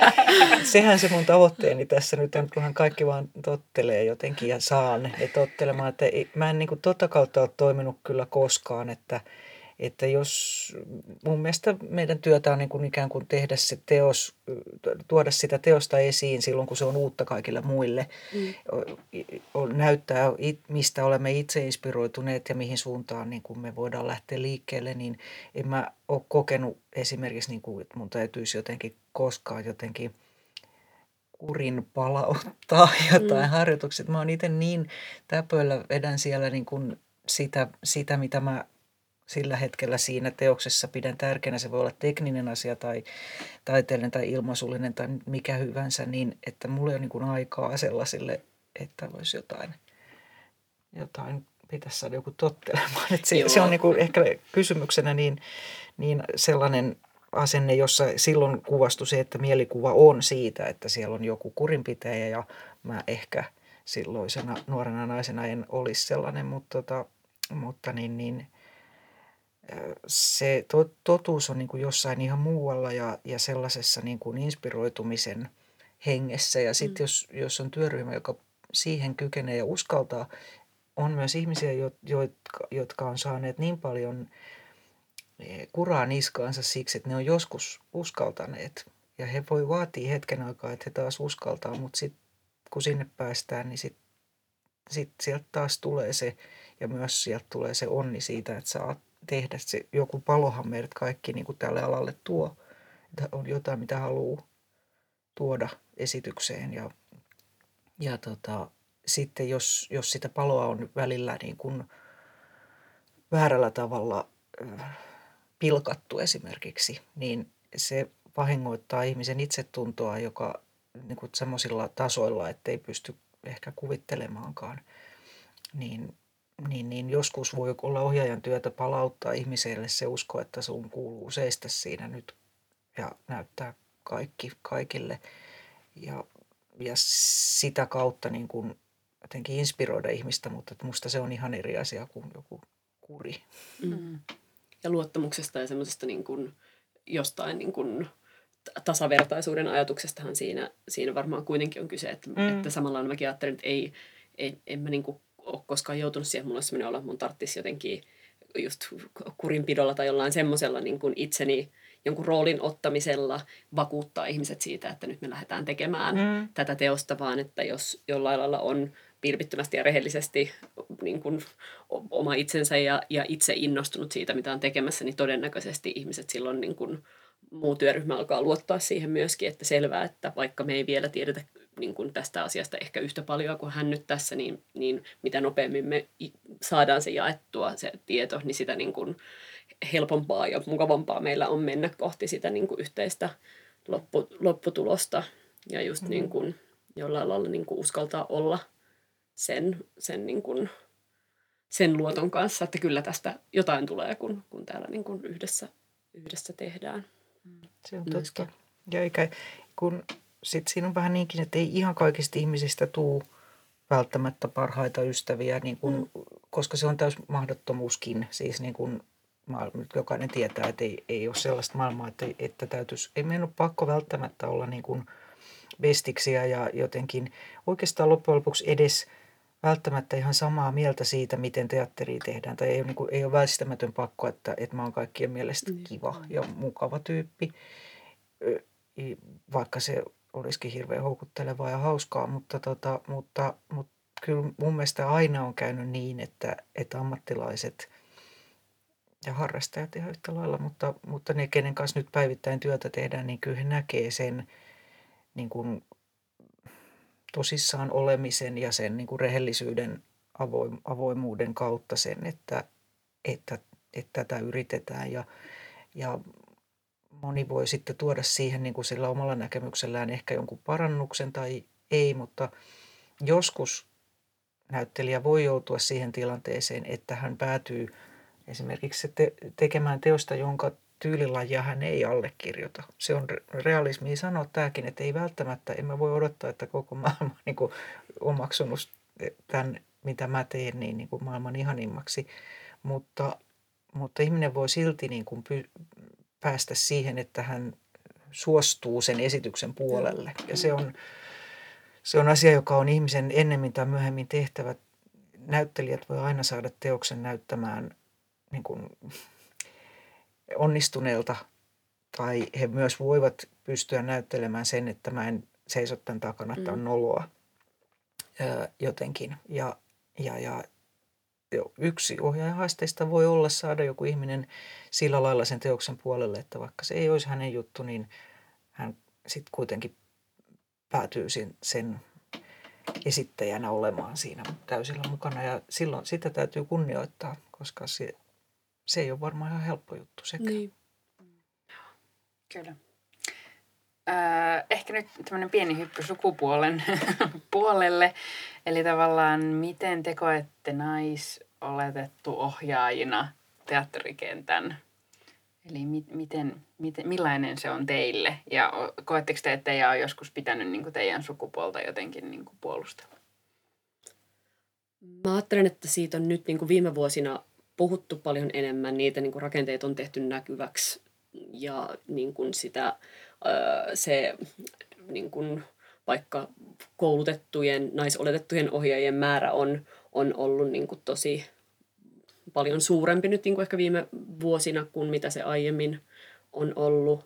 sehän se mun tavoitteeni tässä nyt on, kunhan kaikki vaan tottelee jotenkin ja saan ne tottelemaan. Että mä en niin kuin tota kautta ole toiminut kyllä koskaan, että – että jos mun mielestä meidän työtä on niin kuin ikään kuin tehdä se teos, tuoda sitä teosta esiin silloin, kun se on uutta kaikille muille. Mm. Näyttää, mistä olemme itse inspiroituneet ja mihin suuntaan niin kuin me voidaan lähteä liikkeelle, niin en mä ole kokenut esimerkiksi, niin kuin, että mun täytyisi jotenkin koskaan jotenkin kurin palauttaa jotain mm. harjoitukset. Mä oon itse niin täpöillä vedän siellä niin kuin sitä, sitä, mitä mä sillä hetkellä siinä teoksessa pidän tärkeänä, se voi olla tekninen asia tai taiteellinen tai ilmaisullinen tai mikä hyvänsä, niin että mulla ei ole niin kuin aikaa sellaisille, että voisi jotain, jotain pitäisi saada joku tottelemaan. Että se, se on niin kuin ehkä kysymyksenä niin, niin sellainen asenne, jossa silloin kuvastui se, että mielikuva on siitä, että siellä on joku kurinpitäjä ja mä ehkä silloisena nuorena naisena en olisi sellainen, mutta, tota, mutta niin, niin – se totuus on niin kuin jossain ihan muualla ja, ja sellaisessa niin kuin inspiroitumisen hengessä. Ja sitten mm. jos, jos on työryhmä, joka siihen kykenee ja uskaltaa, on myös ihmisiä, jotka, jotka on saaneet niin paljon e, kuraa niskaansa siksi, että ne on joskus uskaltaneet. Ja he voi vaatia hetken aikaa, että he taas uskaltaa, mutta sitten kun sinne päästään, niin sitten sit sieltä taas tulee se, ja myös sieltä tulee se onni siitä, että sä tehdä se, joku palohan meidät kaikki niin kuin tälle alalle tuo. Että on jotain, mitä haluaa tuoda esitykseen ja, ja tota, sitten jos, jos sitä paloa on välillä niin kuin väärällä tavalla pilkattu esimerkiksi, niin se vahingoittaa ihmisen itsetuntoa, joka niin kuin semmoisilla tasoilla, ettei pysty ehkä kuvittelemaankaan, niin niin, niin joskus voi olla ohjaajan työtä palauttaa ihmiselle se usko, että sun kuuluu seistä siinä nyt ja näyttää kaikki kaikille. Ja, ja sitä kautta niin kuin jotenkin inspiroida ihmistä, mutta musta se on ihan eri asia kuin joku kuri. Mm. Ja luottamuksesta ja semmoisesta niin kuin jostain niin kuin tasavertaisuuden ajatuksestahan siinä, siinä varmaan kuitenkin on kyse, että, mm. että samalla mäkin ajattelin, että ei, ei, en mä niin kuin ole koskaan joutunut siihen. Mulla on sellainen olo, että mun tarvitsisi jotenkin just kurinpidolla tai jollain semmoisella niin kuin itseni jonkun roolin ottamisella vakuuttaa ihmiset siitä, että nyt me lähdetään tekemään mm. tätä teosta, vaan että jos jollain lailla on vilpittömästi ja rehellisesti niin kuin oma itsensä ja, ja itse innostunut siitä, mitä on tekemässä, niin todennäköisesti ihmiset silloin niin kuin muu työryhmä alkaa luottaa siihen myöskin, että selvää, että vaikka me ei vielä tiedetä niin kuin tästä asiasta ehkä yhtä paljon kuin hän nyt tässä, niin, niin mitä nopeammin me saadaan se jaettua, se tieto, niin sitä niin kuin helpompaa ja mukavampaa meillä on mennä kohti sitä niin kuin yhteistä loppu, lopputulosta. Ja just mm-hmm. niin kuin jollain lailla niin kuin uskaltaa olla sen, sen, niin kuin, sen luoton kanssa, että kyllä tästä jotain tulee, kun, kun täällä niin kuin yhdessä, yhdessä tehdään. Se on totta. Ja eikä, kun sitten siinä on vähän niinkin, että ei ihan kaikista ihmisistä tuu välttämättä parhaita ystäviä, niin kun, mm. koska se on täys mahdottomuuskin. Siis niin kun, jokainen tietää, että ei, ei ole sellaista maailmaa, että, että täytyisi, ei meidän ole pakko välttämättä olla niin kun bestiksiä ja jotenkin oikeastaan loppujen lopuksi edes välttämättä ihan samaa mieltä siitä, miten teatteri tehdään. Tai ei, niin kuin, ei ole väistämätön pakko, että, että mä oon kaikkien mielestä mm. kiva ja mukava tyyppi, vaikka se olisikin hirveän houkuttelevaa ja hauskaa, mutta, tota, mutta, mutta kyllä mun mielestä aina on käynyt niin, että, että ammattilaiset ja harrastajat ihan yhtä lailla, mutta, mutta ne, kenen kanssa nyt päivittäin työtä tehdään, niin kyllä he näkee sen niin kuin tosissaan olemisen ja sen niin kuin rehellisyyden avoimuuden kautta sen, että, että, että tätä yritetään. Ja, ja moni voi sitten tuoda siihen niin kuin sillä omalla näkemyksellään ehkä jonkun parannuksen tai ei, mutta joskus näyttelijä voi joutua siihen tilanteeseen, että hän päätyy esimerkiksi te- tekemään teosta, jonka tyylilajia hän ei allekirjoita. Se on realismi sanoa tämäkin, että ei välttämättä, en mä voi odottaa, että koko maailma niin kuin omaksunut tämän mitä mä teen, niin, niin kuin maailman ihanimmaksi. Mutta, mutta ihminen voi silti niin kuin py, päästä siihen, että hän suostuu sen esityksen puolelle. Ja se on, se on asia, joka on ihmisen ennemmin tai myöhemmin tehtävä. Näyttelijät voi aina saada teoksen näyttämään niin kuin onnistuneelta tai he myös voivat pystyä näyttelemään sen, että mä en seiso tämän takana, että on mm. noloa jotenkin. Ja, ja, ja yksi ohjaajan haasteista voi olla saada joku ihminen sillä lailla sen teoksen puolelle, että vaikka se ei olisi hänen juttu, niin hän sitten kuitenkin päätyy sen, sen esittäjänä olemaan siinä täysillä mukana. Ja silloin sitä täytyy kunnioittaa, koska se, se ei ole varmaan ihan helppo juttu sekä. Niin. Kyllä. Öö, ehkä nyt tämmöinen pieni hyppy sukupuolen puolelle. Eli tavallaan miten te koette naisoletettu ohjaajina teatterikentän? Eli mi- miten, miten, millainen se on teille? Ja koetteko te, että teidän on joskus pitänyt niin kuin teidän sukupuolta jotenkin niin kuin puolustella? Mä ajattelen, että siitä on nyt niin kuin viime vuosina puhuttu paljon enemmän. Niitä niin kuin rakenteet on tehty näkyväksi ja niin kuin sitä, se niin kuin, vaikka koulutettujen, naisoletettujen ohjaajien määrä on, on ollut niin kuin tosi paljon suurempi nyt niin kuin ehkä viime vuosina kuin mitä se aiemmin on ollut.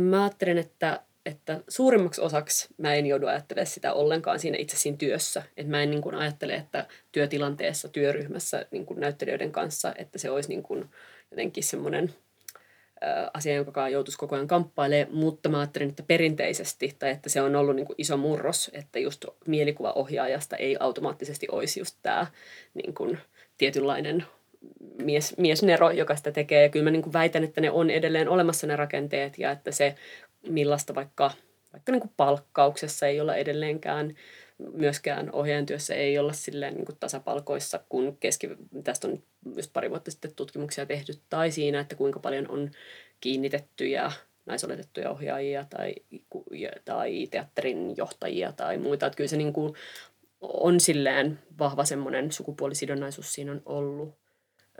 Mä ajattelen, että, että suurimmaksi osaksi mä en joudu ajattelemaan sitä ollenkaan siinä itse siinä työssä. Että mä en niin kuin ajattele, että työtilanteessa, työryhmässä niin kuin näyttelijöiden kanssa, että se olisi niin kuin jotenkin semmoinen – asia, joka joutuisi koko ajan kamppailemaan, mutta mä ajattelin, että perinteisesti, tai että se on ollut niin kuin iso murros, että just mielikuvaohjaajasta ei automaattisesti olisi just tämä niin kuin tietynlainen mies, miesnero, joka sitä tekee. Ja kyllä mä niin kuin väitän, että ne on edelleen olemassa ne rakenteet, ja että se millaista vaikka, vaikka niin kuin palkkauksessa ei olla edelleenkään myöskään ohjaajan työssä ei olla silleen niin kuin tasapalkoissa, kun keski, tästä on just pari vuotta sitten tutkimuksia tehty, tai siinä, että kuinka paljon on kiinnitettyjä naisoletettuja ohjaajia tai, tai teatterin johtajia tai muita. Että kyllä se niin kuin on silleen vahva semmoinen sukupuolisidonnaisuus siinä on ollut.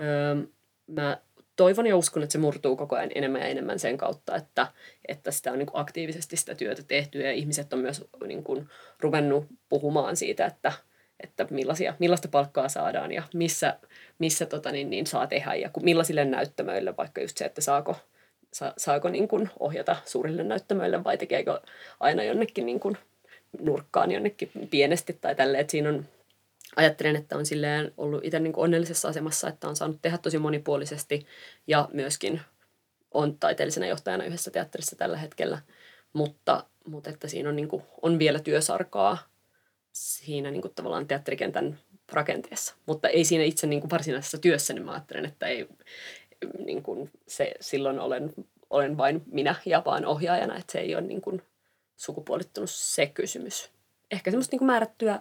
Öö, mä toivon ja uskon, että se murtuu koko ajan enemmän ja enemmän sen kautta, että, että sitä on niin aktiivisesti sitä työtä tehty ja ihmiset on myös niin kuin ruvennut puhumaan siitä, että, että millaisia, millaista palkkaa saadaan ja missä, missä tota niin, niin saa tehdä ja millaisille näyttämöille, vaikka just se, että saako, sa, saako niin kuin ohjata suurille näyttämöille vai tekeekö aina jonnekin niin kuin nurkkaan jonnekin pienesti tai tälleen, että siinä on ajattelen, että on silleen ollut itse niin onnellisessa asemassa, että on saanut tehdä tosi monipuolisesti ja myöskin on taiteellisena johtajana yhdessä teatterissa tällä hetkellä, mutta, mutta että siinä on, niin kuin, on vielä työsarkaa siinä niin kuin tavallaan teatterikentän rakenteessa. Mutta ei siinä itse niin kuin varsinaisessa työssä, niin mä ajattelen, että ei, niin kuin se, silloin olen, olen vain minä ja vaan ohjaajana, että se ei ole niin kuin sukupuolittunut se kysymys. Ehkä semmoista niin kuin määrättyä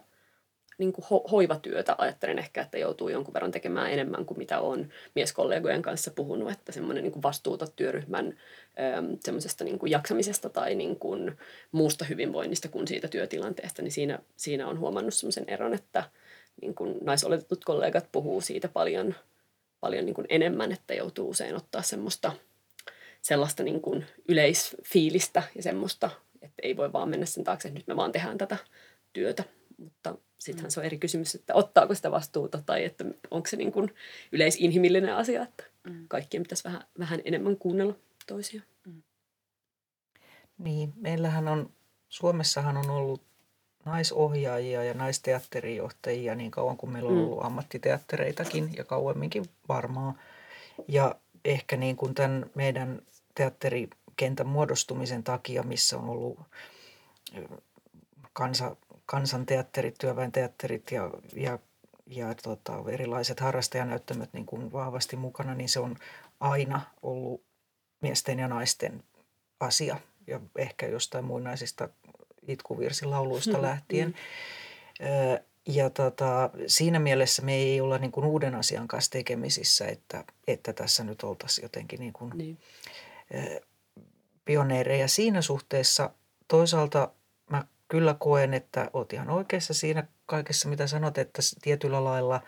niin kuin ho- hoivatyötä ajattelen ehkä, että joutuu jonkun verran tekemään enemmän kuin mitä on mieskollegojen kanssa puhunut, että semmoinen niin vastuuta työryhmän ähm, semmoisesta niin kuin jaksamisesta tai niin kuin muusta hyvinvoinnista kuin siitä työtilanteesta, niin siinä, siinä on huomannut semmoisen eron, että niin kuin naisoletetut kollegat puhuu siitä paljon, paljon niin kuin enemmän, että joutuu usein ottaa semmoista sellaista niin kuin yleisfiilistä ja semmoista, että ei voi vaan mennä sen taakse, että nyt me vaan tehdään tätä työtä, mutta sittenhän se on eri kysymys, että ottaako sitä vastuuta tai että onko se niin kuin yleisinhimillinen asia, että mm. kaikkien pitäisi vähän, vähän enemmän kuunnella toisia. Mm. Niin, meillähän on, Suomessahan on ollut naisohjaajia ja naisteatterijohtajia niin kauan kuin meillä on mm. ollut mm. ammattiteattereitakin ja kauemminkin varmaan. Ja ehkä niin kuin tämän meidän teatterikentän muodostumisen takia, missä on ollut kansa, kansanteatterit, työväenteatterit ja, ja, ja tota, erilaiset harrastajanäyttämöt niin kuin vahvasti mukana, niin se on aina ollut miesten ja naisten asia ja ehkä jostain muinaisista itkuvirsilauluista lähtien. Ja tota, siinä mielessä me ei olla niin kuin uuden asian kanssa tekemisissä, että, että tässä nyt oltaisiin jotenkin niin kuin niin. pioneereja siinä suhteessa. Toisaalta kyllä koen, että olet ihan oikeassa siinä kaikessa, mitä sanot, että tietyllä lailla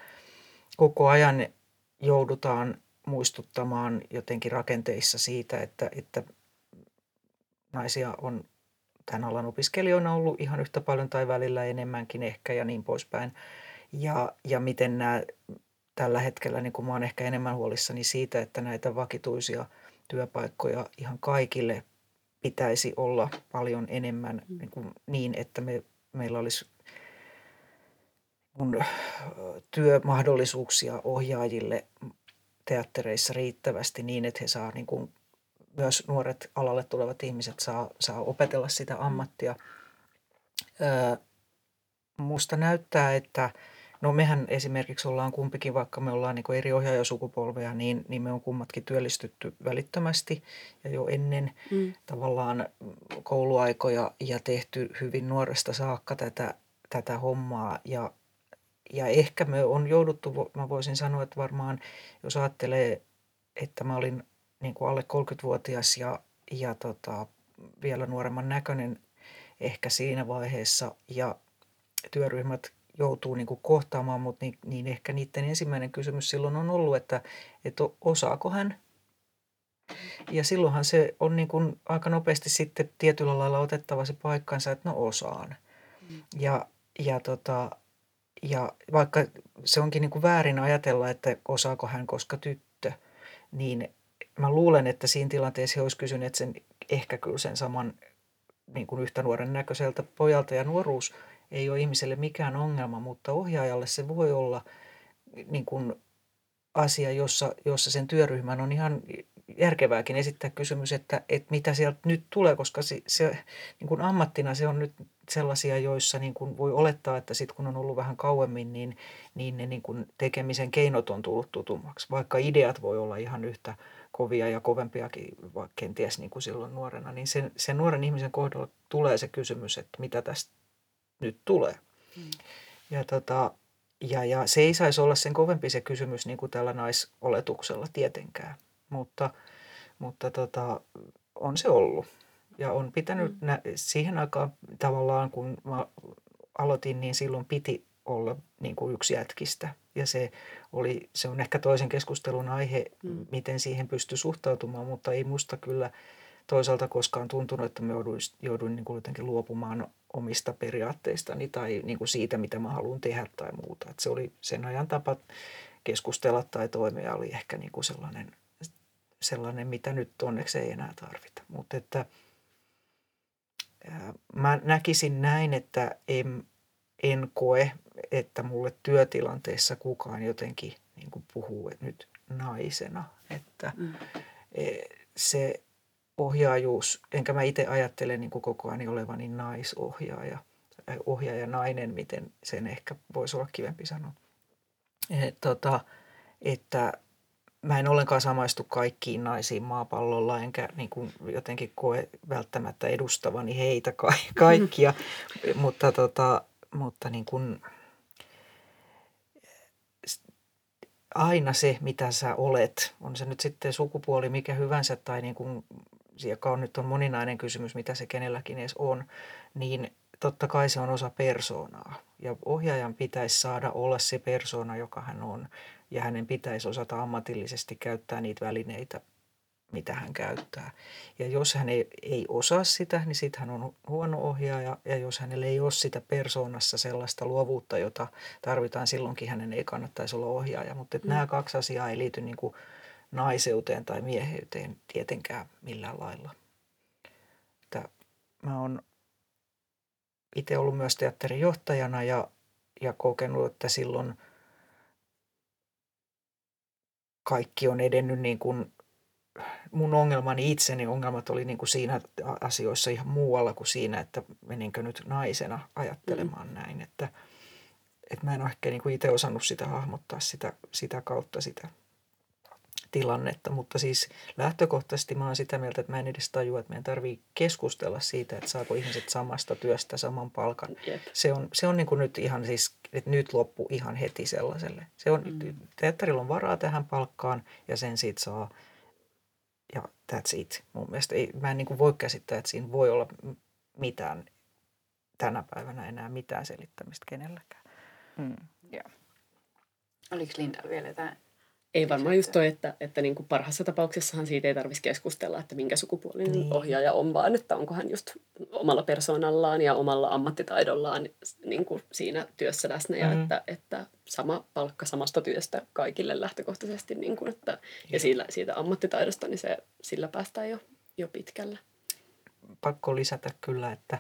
koko ajan joudutaan muistuttamaan jotenkin rakenteissa siitä, että, että naisia on tämän alan opiskelijoina ollut ihan yhtä paljon tai välillä enemmänkin ehkä ja niin poispäin. Ja, ja miten nämä tällä hetkellä, niin kuin mä oon ehkä enemmän huolissani siitä, että näitä vakituisia työpaikkoja ihan kaikille pitäisi olla paljon enemmän mm. niin, kuin niin että me, meillä olisi kun työmahdollisuuksia ohjaajille teattereissa riittävästi niin, että he saa niin kuin, myös nuoret alalle tulevat ihmiset saa, saa opetella sitä ammattia. Öö, musta näyttää, että no mehän esimerkiksi ollaan kumpikin, vaikka me ollaan niin eri ohjaajasukupolveja, niin, niin me on kummatkin työllistytty välittömästi ja jo ennen mm. tavallaan kouluaikoja ja tehty hyvin nuoresta saakka tätä, tätä hommaa ja ja ehkä me on jouduttu, mä voisin sanoa, että varmaan jos ajattelee, että mä olin niin kuin alle 30-vuotias ja, ja tota, vielä nuoremman näköinen ehkä siinä vaiheessa ja työryhmät joutuu niin kuin kohtaamaan, mutta niin, niin ehkä niiden ensimmäinen kysymys silloin on ollut, että, että osaako hän ja silloinhan se on niin kuin aika nopeasti sitten tietyllä lailla otettava se paikkansa, että no osaan. Mm. Ja, ja tota, ja vaikka se onkin niin kuin väärin ajatella, että osaako hän koska tyttö, niin mä luulen, että siinä tilanteessa he olisivat kysyneet sen ehkä kyllä sen saman niin kuin yhtä nuoren näköiseltä pojalta. Ja nuoruus ei ole ihmiselle mikään ongelma, mutta ohjaajalle se voi olla niin kuin asia, jossa, jossa sen työryhmän on ihan järkevääkin esittää kysymys, että, että mitä sieltä nyt tulee, koska se, se niin kuin ammattina se on nyt sellaisia, joissa niin kuin voi olettaa, että sitten kun on ollut vähän kauemmin, niin, niin ne niin kuin tekemisen keinot on tullut tutummaksi. Vaikka ideat voi olla ihan yhtä kovia ja kovempiakin, kenties niin kuin silloin nuorena, niin sen, sen nuoren ihmisen kohdalla tulee se kysymys, että mitä tästä nyt tulee. Mm. Ja, tota, ja, ja se ei saisi olla sen kovempi se kysymys niin kuin tällä naisoletuksella tietenkään, mutta, mutta tota, on se ollut. Ja on pitänyt mm. nä- siihen aikaan tavallaan, kun mä aloitin, niin silloin piti olla niin kuin yksi jätkistä. Ja se, oli, se on ehkä toisen keskustelun aihe, mm. miten siihen pystyy suhtautumaan, mutta ei musta kyllä toisaalta koskaan tuntunut, että mä jouduin, jouduin niin kuin jotenkin luopumaan omista periaatteistani tai niin kuin siitä, mitä mä haluan tehdä tai muuta. Että se oli sen ajan tapa keskustella tai toimia oli ehkä niin kuin sellainen, sellainen, mitä nyt onneksi ei enää tarvita. Mutta että – mä näkisin näin, että en, en koe, että mulle työtilanteessa kukaan jotenkin niin kuin puhuu että nyt naisena. Että mm. E, se ohjaajuus, enkä mä itse ajattele niin kuin koko ajan olevani naisohjaaja, ohjaaja nainen, miten sen ehkä voisi olla kivempi sanoa. Et, tota, että mä en ollenkaan samaistu kaikkiin naisiin maapallolla, enkä niin kuin jotenkin koe välttämättä edustavani heitä ka- kaikkia, mutta, tota, mutta niin kuin, aina se, mitä sä olet, on se nyt sitten sukupuoli mikä hyvänsä tai niin kuin, joka on nyt on moninainen kysymys, mitä se kenelläkin edes on, niin totta kai se on osa persoonaa. Ja ohjaajan pitäisi saada olla se persoona, joka hän on ja hänen pitäisi osata ammatillisesti käyttää niitä välineitä, mitä hän käyttää. Ja jos hän ei, ei osaa sitä, niin sitten hän on huono ohjaaja. Ja jos hänellä ei ole sitä persoonassa sellaista luovuutta, jota tarvitaan silloinkin, hänen ei kannattaisi olla ohjaaja. Mutta mm. nämä kaksi asiaa ei liity niin kuin naiseuteen tai mieheyteen tietenkään millään lailla. Että mä oon itse ollut myös teatterin johtajana ja, ja kokenut, että silloin – kaikki on edennyt niin kuin mun ongelmani itseni ongelmat oli niin kuin siinä asioissa ihan muualla kuin siinä, että meninkö nyt naisena ajattelemaan mm. näin. Että, että mä en ole ehkä niin kuin itse osannut sitä hahmottaa sitä, sitä kautta sitä tilannetta, mutta siis lähtökohtaisesti mä oon sitä mieltä, että mä en edes tajua, että meidän tarvii keskustella siitä, että saako ihmiset samasta työstä saman palkan. Se on, se on niin kuin nyt ihan siis, että nyt loppu ihan heti sellaiselle. Se on, mm. teatterilla on varaa tähän palkkaan ja sen siitä saa ja that's it. Mun mielestä ei, mä en niin kuin voi käsittää, että siinä voi olla mitään tänä päivänä enää mitään selittämistä kenelläkään. Mm. Joo. Oliko Linda vielä jotain? Ei varmaan just toi, että, että niin kuin parhaassa tapauksessahan siitä ei tarvitsisi keskustella, että minkä sukupuolinen Niin. ohjaaja on, vaan että onko hän just omalla persoonallaan ja omalla ammattitaidollaan niin kuin siinä työssä läsnä ja Mm. että, että sama palkka samasta työstä kaikille lähtökohtaisesti niin kuin, että, ja sillä, siitä ammattitaidosta, niin se, sillä päästään jo, jo pitkälle. Pakko lisätä kyllä, että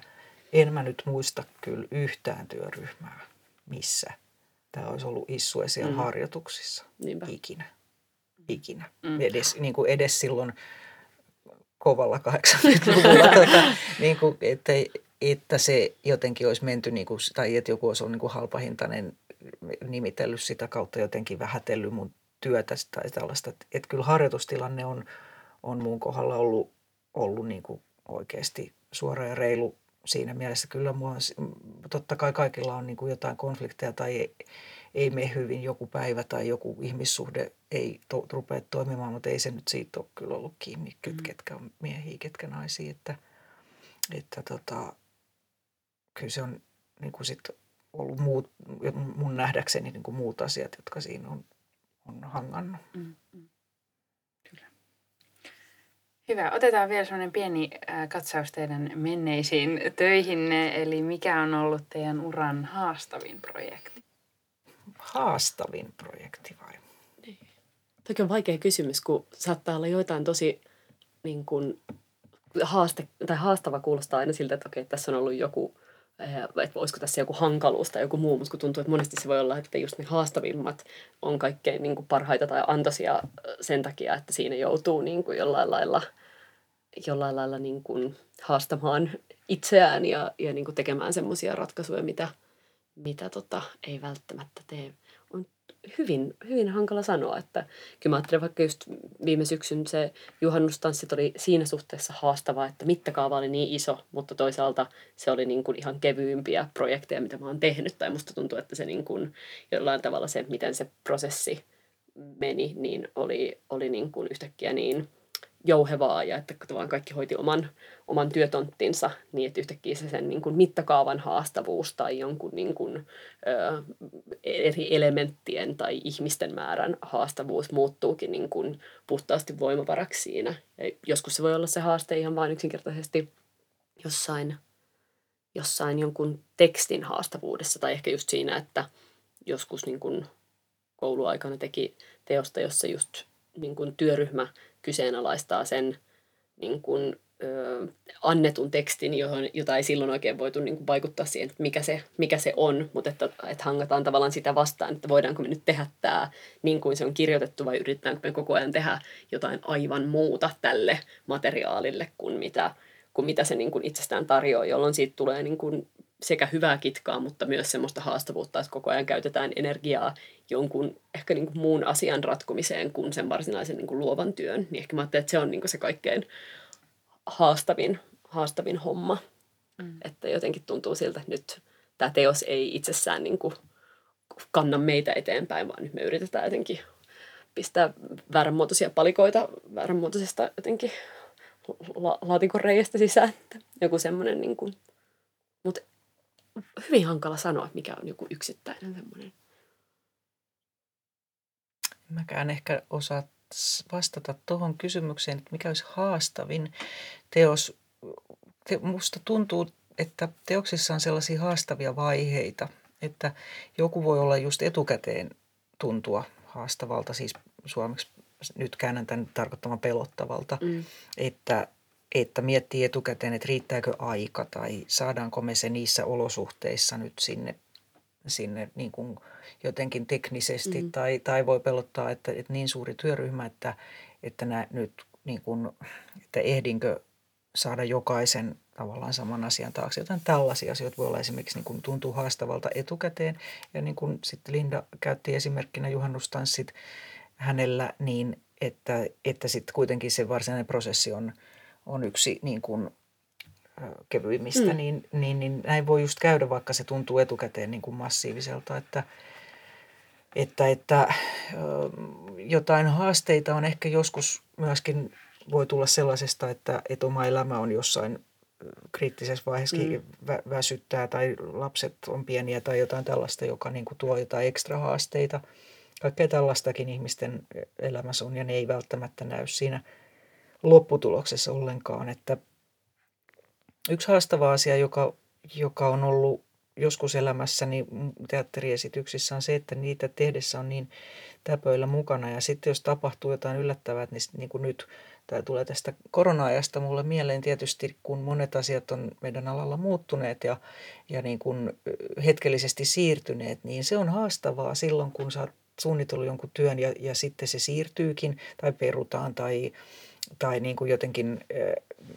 en mä nyt muista kyllä yhtään työryhmää, missä tämä olisi ollut Issue siellä mm. Mm. harjoituksissa. Niinpä. Ikinä. Ikinä. Mm. Mm. Edes, niin kuin edes silloin kovalla 80-luvulla, tota, niin kuin, että, että se jotenkin olisi menty, niin kuin, tai että joku olisi ollut niin kuin halpahintainen nimitellyt sitä kautta jotenkin vähätellyt mun työtä tai tällaista. Että kyllä harjoitustilanne on, on mun kohdalla ollut, ollut niin kuin oikeasti suora ja reilu siinä mielessä. Kyllä mua, totta kai kaikilla on niin kuin jotain konflikteja tai ei, ei mene hyvin joku päivä tai joku ihmissuhde ei to, rupea toimimaan, mutta ei se nyt siitä ole kyllä ollut kiinni, Mm. ketkä on miehiä, ketkä naisia. Että, että tota, kyllä se on niin kuin sit ollut muut, mun nähdäkseni niin kuin muut asiat, jotka siinä on, on hangannut. Mm, mm. Hyvä. Otetaan vielä sellainen pieni äh, katsaus teidän menneisiin töihinne. Eli mikä on ollut teidän uran haastavin projekti? Haastavin projekti vai? Toki on vaikea kysymys, kun saattaa olla joitain tosi niin kuin, haaste, tai haastava kuulostaa aina siltä, että okei, tässä on ollut joku, eh, että olisiko tässä joku hankaluus tai joku muu, mutta kun tuntuu, että monesti se voi olla, että just ne haastavimmat on kaikkein niin kuin parhaita tai antoisia sen takia, että siinä joutuu niin kuin jollain lailla, jollain lailla niin kuin haastamaan itseään ja, ja niin kuin tekemään semmoisia ratkaisuja, mitä, mitä tota, ei välttämättä tee. On hyvin, hyvin hankala sanoa, että kyllä mä ajattelen vaikka just viime syksyn se juhannustanssit oli siinä suhteessa haastavaa, että mittakaava oli niin iso, mutta toisaalta se oli niin kuin ihan kevyimpiä projekteja, mitä mä oon tehnyt, tai musta tuntuu, että se niin kuin jollain tavalla se, miten se prosessi meni, niin oli, oli niin kuin yhtäkkiä niin jouhevaa ja että tavallaan kaikki hoiti oman, oman työtonttinsa niin, että yhtäkkiä se sen niin kuin mittakaavan haastavuus tai jonkun niin kuin, ö, eri elementtien tai ihmisten määrän haastavuus muuttuukin niin kuin puhtaasti voimavaraksi siinä. Ja joskus se voi olla se haaste ihan vain yksinkertaisesti jossain, jossain jonkun tekstin haastavuudessa tai ehkä just siinä, että joskus niin kuin kouluaikana teki teosta, jossa just niin kuin työryhmä kyseenalaistaa sen niin kuin, ö, annetun tekstin, johon, jota ei silloin oikein voitu niin kuin vaikuttaa siihen, että mikä se, mikä se on, mutta että, että hangataan tavallaan sitä vastaan, että voidaanko me nyt tehdä tämä niin kuin se on kirjoitettu vai yritetäänkö me koko ajan tehdä jotain aivan muuta tälle materiaalille kuin mitä, kuin mitä se niin kuin itsestään tarjoaa, jolloin siitä tulee niin kuin sekä hyvää kitkaa, mutta myös semmoista haastavuutta, että koko ajan käytetään energiaa jonkun ehkä niin kuin muun asian ratkomiseen kuin sen varsinaisen niin kuin luovan työn. Niin ehkä mä ajattelen, että se on niin kuin se kaikkein haastavin, haastavin homma. Mm. Että jotenkin tuntuu siltä, että nyt tämä teos ei itsessään niin kuin kanna meitä eteenpäin, vaan nyt me yritetään jotenkin pistää vääränmuotoisia palikoita vääränmuotoisesta jotenkin la- laatikon reiästä sisään. Joku semmoinen, niin kuin, mutta hyvin hankala sanoa, että mikä on joku yksittäinen semmoinen. Mäkään ehkä osaa vastata tuohon kysymykseen, että mikä olisi haastavin teos. Te, musta tuntuu, että teoksissa on sellaisia haastavia vaiheita, että joku voi olla just etukäteen tuntua haastavalta, siis suomeksi nyt käännän tämän tarkoittamaan pelottavalta, Mm. että, että miettii etukäteen, että riittääkö aika tai saadaanko me se niissä olosuhteissa nyt sinne, sinne niin kuin jotenkin teknisesti Mhm. tai, tai voi pelottaa, että, että niin suuri työryhmä, että, että nää nyt niin kuin, että ehdinkö saada jokaisen tavallaan saman asian taakse. Jotain tällaisia asioita voi olla esimerkiksi niin kuin tuntuu haastavalta etukäteen. Ja niin kuin sitten Linda käytti esimerkkinä juhannustanssit hänellä, niin että, että sitten kuitenkin se varsinainen prosessi on, on yksi niin kuin, kevyimmistä, Mm. niin, niin, niin näin voi just käydä, vaikka se tuntuu etukäteen niin kuin massiiviselta, että, että, että jotain haasteita on ehkä joskus myöskin voi tulla sellaisesta, että, että oma elämä on jossain kriittisessä vaiheessa mm. vä- väsyttää tai lapset on pieniä tai jotain tällaista, joka niin kuin tuo jotain ekstra haasteita. Kaikkea tällaistakin ihmisten elämässä on ja ne ei välttämättä näy siinä lopputuloksessa ollenkaan. Että yksi haastava asia, joka, joka on ollut joskus elämässäni teatteriesityksissä on se, että niitä tehdessä on niin täpöillä mukana. Ja sitten jos tapahtuu jotain yllättävää, niin, niin kuin nyt tämä tulee tästä korona-ajasta mulle mieleen tietysti, kun monet asiat on meidän alalla muuttuneet ja, ja niin kuin hetkellisesti siirtyneet, niin se on haastavaa silloin, kun sä oot suunnitellut jonkun työn ja, ja sitten se siirtyykin tai perutaan tai, tai niin kuin jotenkin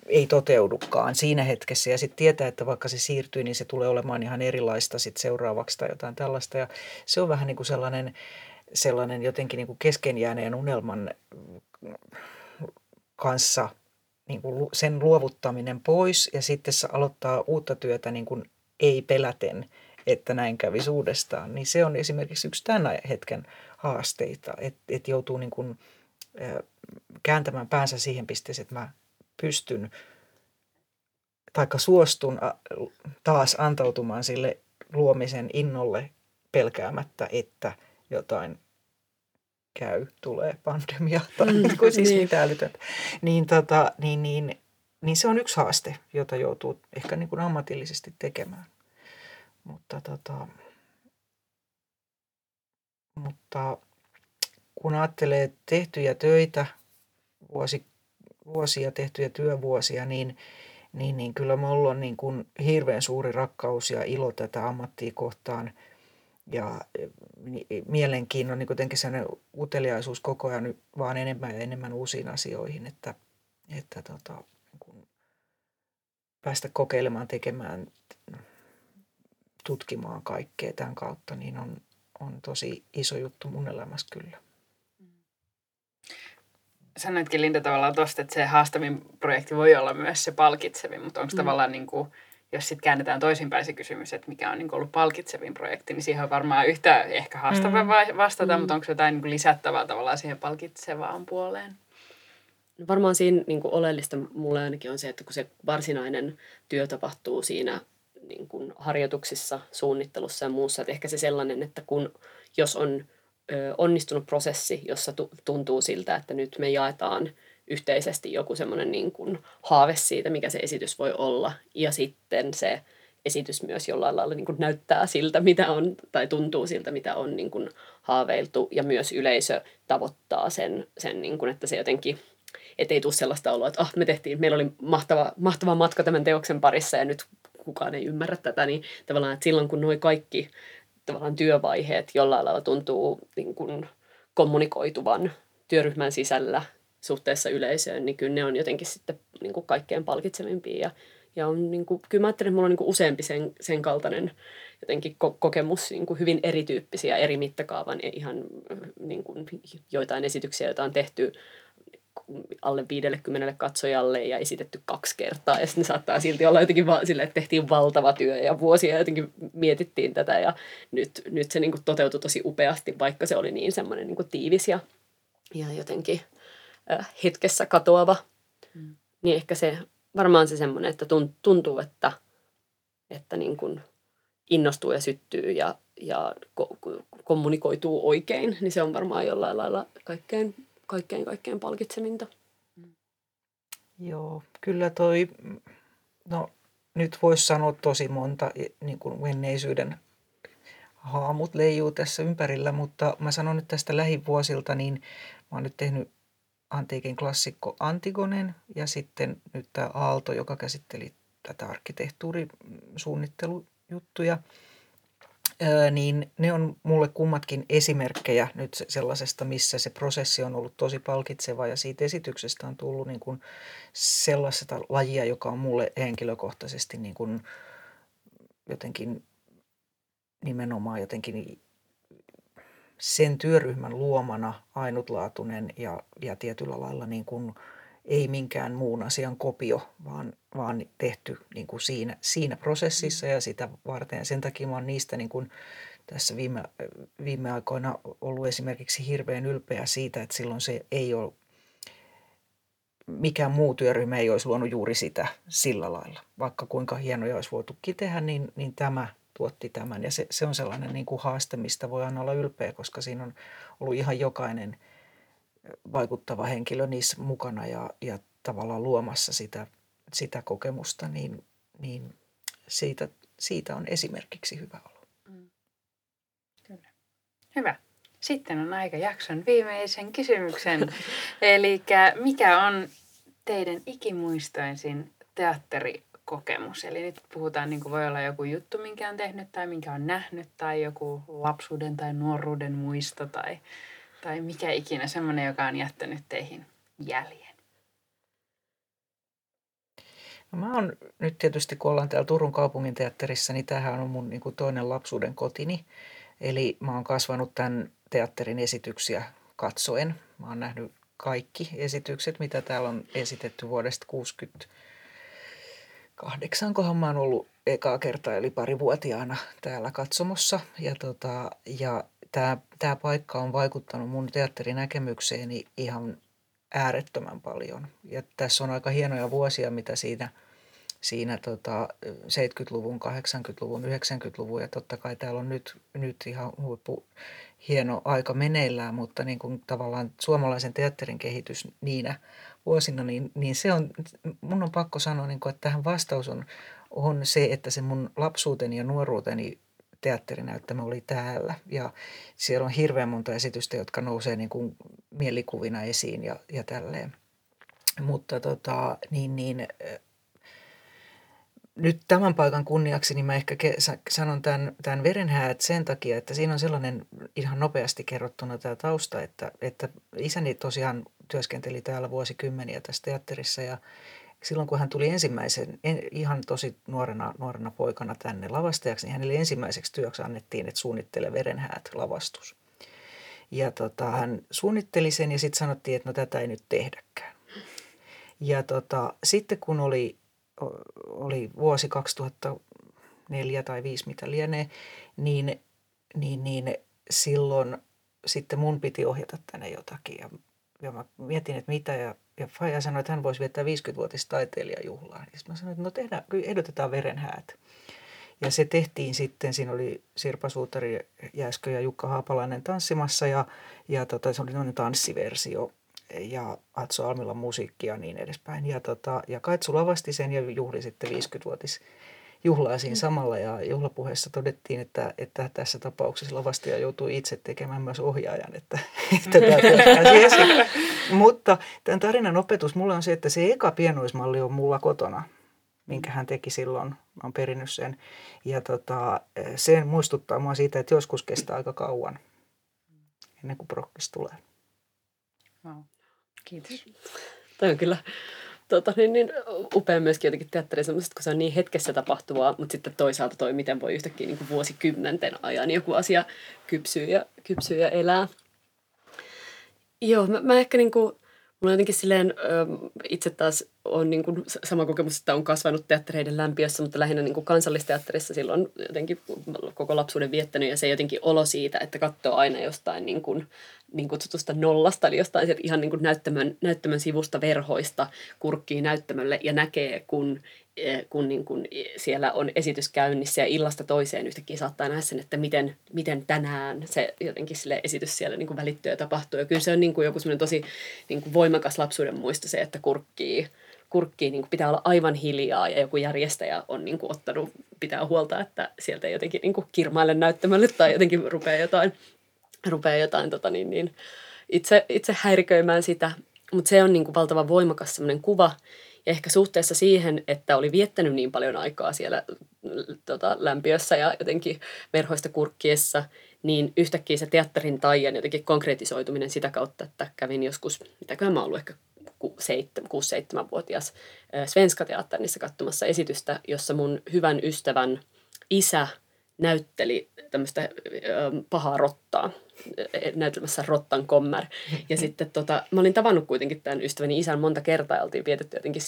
ei toteudukaan siinä hetkessä. Ja sitten tietää, että vaikka se siirtyy, niin se tulee olemaan ihan erilaista sitten seuraavaksi tai jotain tällaista. Ja se on vähän niin kuin sellainen, sellainen jotenkin niin kuin keskenjääneen unelman kanssa niin kuin sen luovuttaminen pois. Ja sitten se aloittaa uutta työtä niin kuin ei peläten, että näin kävisi uudestaan, niin se on esimerkiksi yksi tämän hetken haasteita, että, että joutuu niin kuin, kääntämään päänsä siihen pisteeseen, että mä pystyn taikka suostun taas antautumaan sille luomisen innolle pelkäämättä, että jotain käy, tulee pandemia tai mm, kuin siis niin. mitä älytöntä. Niin, tota, niin, niin, niin se on yksi haaste, jota joutuu ehkä niin kuin ammatillisesti tekemään. Mutta, tota, mutta kun ajattelee tehtyjä töitä, vuosi, vuosia tehtyjä työvuosia, niin, niin, niin kyllä minulla on niin kuin hirveän suuri rakkaus ja ilo tätä ammattia kohtaan – ja mielenkiinnon, niin kuitenkin sellainen uteliaisuus koko ajan vaan enemmän ja enemmän uusiin asioihin, että, että tota, niin kun päästä kokeilemaan, tekemään, tutkimaan kaikkea tämän kautta, niin on, on tosi iso juttu mun elämässä kyllä. Sanoitkin Linda tavallaan tuosta, että se haastavin projekti voi olla myös se palkitsevin, mutta onko mm. tavallaan niin kuin, jos sitten käännetään toisinpäin se kysymys, että mikä on niin ollut palkitsevin projekti, niin siihen on varmaan yhtä ehkä haastava mm. vastata, mm. mutta onko jotain niin lisättävää tavallaan siihen palkitsevaan puoleen? No varmaan siinä niin kuin oleellista mulle ainakin on se, että kun se varsinainen työ tapahtuu siinä niin kuin harjoituksissa, suunnittelussa ja muussa, että ehkä se sellainen, että kun jos on onnistunut prosessi, jossa tu- tuntuu siltä, että nyt me jaetaan – yhteisesti joku semmoinen niin kuin haave siitä, mikä se esitys voi olla. Ja sitten se esitys myös jollain lailla niin kuin näyttää siltä, mitä on, tai tuntuu siltä, mitä on niin kuin haaveiltu. Ja myös yleisö tavoittaa sen, sen niin kuin, että se jotenkin, ettei tule sellaista oloa, että oh, me tehtiin, meillä oli mahtava, mahtava matka tämän teoksen parissa ja nyt kukaan ei ymmärrä tätä, niin tavallaan, että silloin kun nuo kaikki tavallaan työvaiheet jollain lailla tuntuu niin kuin kommunikoituvan työryhmän sisällä suhteessa yleisöön, niin kyllä ne on jotenkin sitten niin kuin kaikkein palkitsevimpia. Ja, ja on, niin kuin, kyllä mä ajattelen, että mulla on niin kuin useampi sen, sen kaltainen jotenkin ko- kokemus, niin kuin hyvin erityyppisiä, eri mittakaavan ja ihan niin kuin, joitain esityksiä, joita on tehty alle 50 katsojalle ja esitetty kaksi kertaa. Ja sitten saattaa silti olla jotenkin va- sille, että tehtiin valtava työ ja vuosia jotenkin mietittiin tätä. Ja nyt, nyt se niin kuin toteutui tosi upeasti, vaikka se oli niin semmoinen niin kuin tiivis ja, ja jotenkin – hetkessä katoava, mm. niin ehkä se varmaan se semmoinen, että tuntuu, että, että niin kuin innostuu ja syttyy ja, ja ko- kommunikoituu oikein, niin se on varmaan jollain lailla kaikkein, kaikkein, kaikkein palkitseminta. Mm. Joo, kyllä toi, no nyt voisi sanoa tosi monta niin kuin menneisyyden haamut leijuu tässä ympärillä, mutta mä sanon nyt tästä lähivuosilta, niin mä oon nyt tehnyt antiikin klassikko Antigonen ja sitten nyt tämä Aalto, joka käsitteli tätä arkkitehtuurisuunnittelujuttuja, niin ne on mulle kummatkin esimerkkejä nyt sellaisesta, missä se prosessi on ollut tosi palkitseva ja siitä esityksestä on tullut niin kuin sellaista lajia, joka on mulle henkilökohtaisesti niin kuin jotenkin nimenomaan jotenkin sen työryhmän luomana ainutlaatuinen ja, ja tietyllä lailla niin kuin ei minkään muun asian kopio, vaan, vaan tehty niin kuin siinä, siinä prosessissa ja sitä varten. Sen takia mä oon niistä niin kuin tässä viime, viime aikoina ollut esimerkiksi hirveän ylpeä siitä, että silloin se ei ole mikään muu työryhmä ei olisi luonut juuri sitä sillä lailla. Vaikka kuinka hienoja olisi voitukin tehdä, niin, niin tämä tuotti tämän. Ja se, se on sellainen niin kuin haaste, mistä voi aina olla ylpeä, koska siinä on ollut ihan jokainen vaikuttava henkilö niissä mukana ja, ja tavallaan luomassa sitä, sitä kokemusta, niin, niin siitä, siitä on esimerkiksi hyvä olo. Mm. Kyllä. Hyvä. Sitten on aika jakson viimeisen kysymyksen. Eli mikä on teidän ikimuistoisin teatterikokemus? Eli nyt puhutaan, niin kuin voi olla joku juttu, minkä on tehnyt tai minkä on nähnyt tai joku lapsuuden tai nuoruuden muisto tai, tai mikä ikinä semmoinen, joka on jättänyt teihin jäljen. No mä oon nyt tietysti, kun ollaan täällä Turun kaupungin teatterissa, niin tämähän on mun niin kuin toinen lapsuuden kotini. Eli mä oon kasvanut tämän teatterin esityksiä katsoen. Mä oon nähnyt kaikki esitykset, mitä täällä on esitetty vuodesta 68, kohan mä oon ollut ekaa kertaa, eli parivuotiaana täällä katsomossa. Ja, tota, ja tämä, tämä paikka on vaikuttanut mun teatterinäkemykseeni ihan äärettömän paljon. Ja tässä on aika hienoja vuosia, mitä siinä, siinä tota 70-luvun, 80-luvun, 90-luvun ja totta kai täällä on nyt, nyt ihan huippu hieno aika meneillään, mutta niin kuin tavallaan suomalaisen teatterin kehitys niinä vuosina, niin, niin se on, mun on pakko sanoa, niin kuin, että tähän vastaus on, on se, että se mun lapsuuteni ja nuoruuteni teatterinäyttämä oli täällä. Ja siellä on hirveän monta esitystä, jotka nousee niin kuin mielikuvina esiin ja, ja tälleen. Mutta tota, niin, niin, nyt tämän paikan kunniaksi niin mä ehkä sanon tämän, tämän verenhäät sen takia, että siinä on sellainen ihan nopeasti kerrottuna tämä tausta, että, että isäni tosiaan työskenteli täällä vuosikymmeniä tässä teatterissa ja silloin kun hän tuli ensimmäisen, ihan tosi nuorena, nuorena poikana tänne lavastajaksi, niin hänelle ensimmäiseksi työksi annettiin, että suunnittele verenhäät lavastus. Ja tota, hän suunnitteli sen ja sitten sanottiin, että no tätä ei nyt tehdäkään. Ja tota, sitten kun oli oli vuosi 2004 tai 5 mitä lienee, niin, niin, niin silloin sitten mun piti ohjata tänne jotakin. Ja, ja mä mietin, että mitä, ja, ja Faija sanoi, että hän voisi viettää 50-vuotista taiteilijajuhlaa. Ja sitten mä sanoin, että no tehdään, ehdotetaan verenhäät. Ja se tehtiin sitten, siinä oli Sirpa Suutari, Jääskö ja Jukka Haapalainen tanssimassa ja, ja tota, se oli tanssiversio ja Atso Almilla musiikkia ja niin edespäin. Ja, tota, ja Kaitsu lavasti sen ja juhli sitten 50-vuotis juhlaa siinä samalla ja juhlapuheessa todettiin, että, että tässä tapauksessa lavastaja joutuu itse tekemään myös ohjaajan, että, että tämä Mutta tämän tarinan opetus mulla on se, että se eka pienoismalli on mulla kotona, minkä hän teki silloin. Mä oon perinnyt sen. Ja tota, se muistuttaa mua siitä, että joskus kestää aika kauan ennen kuin prokkis tulee. Wow. Kiitos. Toi on kyllä tota, niin, niin, upea myöskin jotenkin teatteri kun se on niin hetkessä tapahtuvaa, mutta sitten toisaalta toi, miten voi yhtäkkiä niin kuin vuosikymmenten ajan joku asia kypsyä ja, kypsyä ja elää. Joo, mä, mä ehkä niin kuin, Mulla jotenkin silleen, itse taas on niin kuin sama kokemus, että on kasvanut teattereiden lämpiössä, mutta lähinnä niin kuin kansallisteatterissa silloin jotenkin koko lapsuuden viettänyt ja se jotenkin olo siitä, että katsoo aina jostain niin kuin, niin kutsutusta nollasta, eli jostain sieltä ihan niin kuin näyttämön, näyttämön sivusta verhoista kurkkii näyttämölle ja näkee, kun Eh, kun niin kun siellä on esitys käynnissä ja illasta toiseen yhtäkkiä saattaa nähdä sen, että miten, miten tänään se jotenkin sille esitys siellä niin välittyy ja tapahtuu. Ja kyllä se on niin kuin joku semmoinen tosi niin kuin voimakas lapsuuden muisto se, että kurkkii, kurkkii niin kuin pitää olla aivan hiljaa ja joku järjestäjä on niin kuin ottanut, pitää huolta, että sieltä ei jotenkin niin kuin kirmaille näyttämölle tai jotenkin rupeaa jotain, rupeaa jotain tota niin, niin itse, itse häiriköimään sitä. Mutta se on niin kuin valtavan voimakas semmoinen kuva, ja ehkä suhteessa siihen, että oli viettänyt niin paljon aikaa siellä tota, lämpiössä ja jotenkin verhoista kurkkiessa, niin yhtäkkiä se teatterin taian jotenkin konkretisoituminen sitä kautta, että kävin joskus, mitäköhän mä ollut ehkä 6-7-vuotias Svenska teatterissa katsomassa esitystä, jossa mun hyvän ystävän isä näytteli tämmöistä pahaa rottaa näytelmässä Rottan kommer. Ja sitten tota, mä olin tavannut kuitenkin tämän ystäväni isän monta kertaa ja oltiin vietetty jotenkin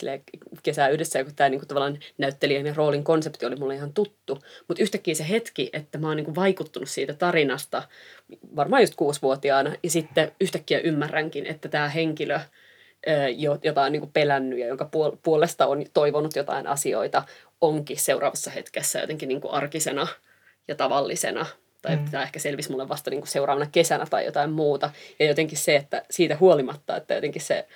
kesää yhdessä, ja kun tämä niinku, tavallaan näyttelijän ja roolin konsepti oli mulle ihan tuttu. Mutta yhtäkkiä se hetki, että mä oon niinku, vaikuttunut siitä tarinasta, varmaan just kuusivuotiaana, ja sitten yhtäkkiä ymmärränkin, että tämä henkilö jota on niin kuin pelännyt ja jonka puolesta on toivonut jotain asioita, onkin seuraavassa hetkessä jotenkin niin kuin arkisena ja tavallisena. Tai mm. tämä ehkä selvisi mulle vasta niin kuin seuraavana kesänä tai jotain muuta. Ja jotenkin se, että siitä huolimatta, että jotenkin se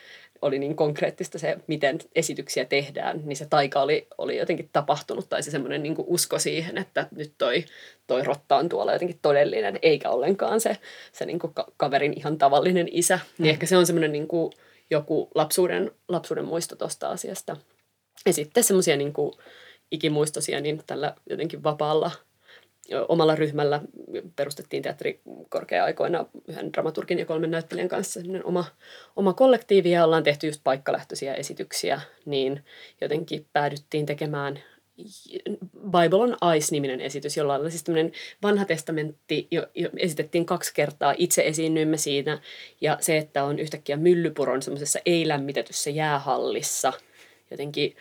oli niin konkreettista se, miten esityksiä tehdään, niin se taika oli, oli jotenkin tapahtunut, tai se semmoinen niin usko siihen, että nyt toi, toi rotta on tuolla jotenkin todellinen, eikä ollenkaan se, se niin kuin kaverin ihan tavallinen isä. Niin mm. Niin ehkä se on semmoinen niin kuin joku lapsuuden, lapsuuden muisto tuosta asiasta. Ja sitten semmoisia niin ikimuistosia, niin tällä jotenkin vapaalla – omalla ryhmällä perustettiin teatterikorkea-aikoina yhden dramaturgin ja kolmen näyttelijän kanssa oma, oma kollektiivi ja ollaan tehty just paikkalähtöisiä esityksiä, niin jotenkin päädyttiin tekemään Bible on Ice-niminen esitys, jolla oli siis vanha testamentti, jo, jo esitettiin kaksi kertaa, itse esiinnyimme siinä, ja se, että on yhtäkkiä myllypuron semmoisessa ei-lämmitetyssä jäähallissa, jotenkin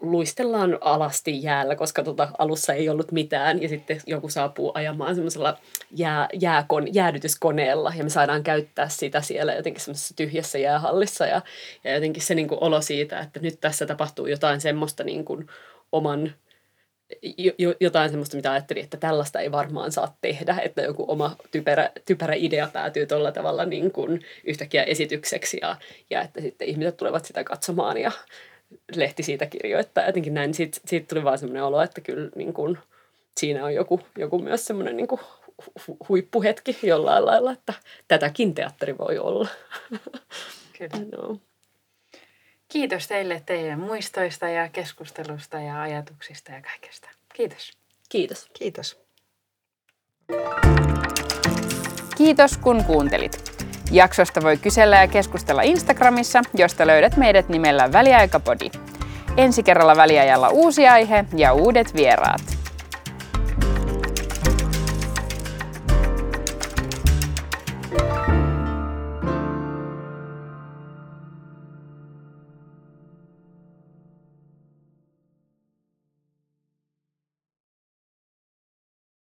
luistellaan alasti jäällä, koska tota, alussa ei ollut mitään ja sitten joku saapuu ajamaan semmoisella jää, jääkon, jäädytyskoneella ja me saadaan käyttää sitä siellä jotenkin semmoisessa tyhjässä jäähallissa ja, ja jotenkin se niin kuin olo siitä, että nyt tässä tapahtuu jotain semmoista niin kuin oman jotain semmoista, mitä ajattelin, että tällaista ei varmaan saa tehdä, että joku oma typerä, typerä idea päätyy tuolla tavalla niin kuin yhtäkkiä esitykseksi ja, ja että sitten ihmiset tulevat sitä katsomaan ja lehti siitä kirjoittaa. Jotenkin näin, siitä, siitä tuli vaan semmoinen olo, että kyllä niin kuin, siinä on joku, joku myös semmoinen niin kuin huippuhetki jollain lailla, että tätäkin teatteri voi olla. Kyllä. no. Kiitos teille teidän muistoista ja keskustelusta ja ajatuksista ja kaikesta. Kiitos. Kiitos. Kiitos. Kiitos kun kuuntelit. Jaksosta voi kysellä ja keskustella Instagramissa, josta löydät meidät nimellä Väliaikapodi. Ensi kerralla väliajalla uusi aihe ja uudet vieraat.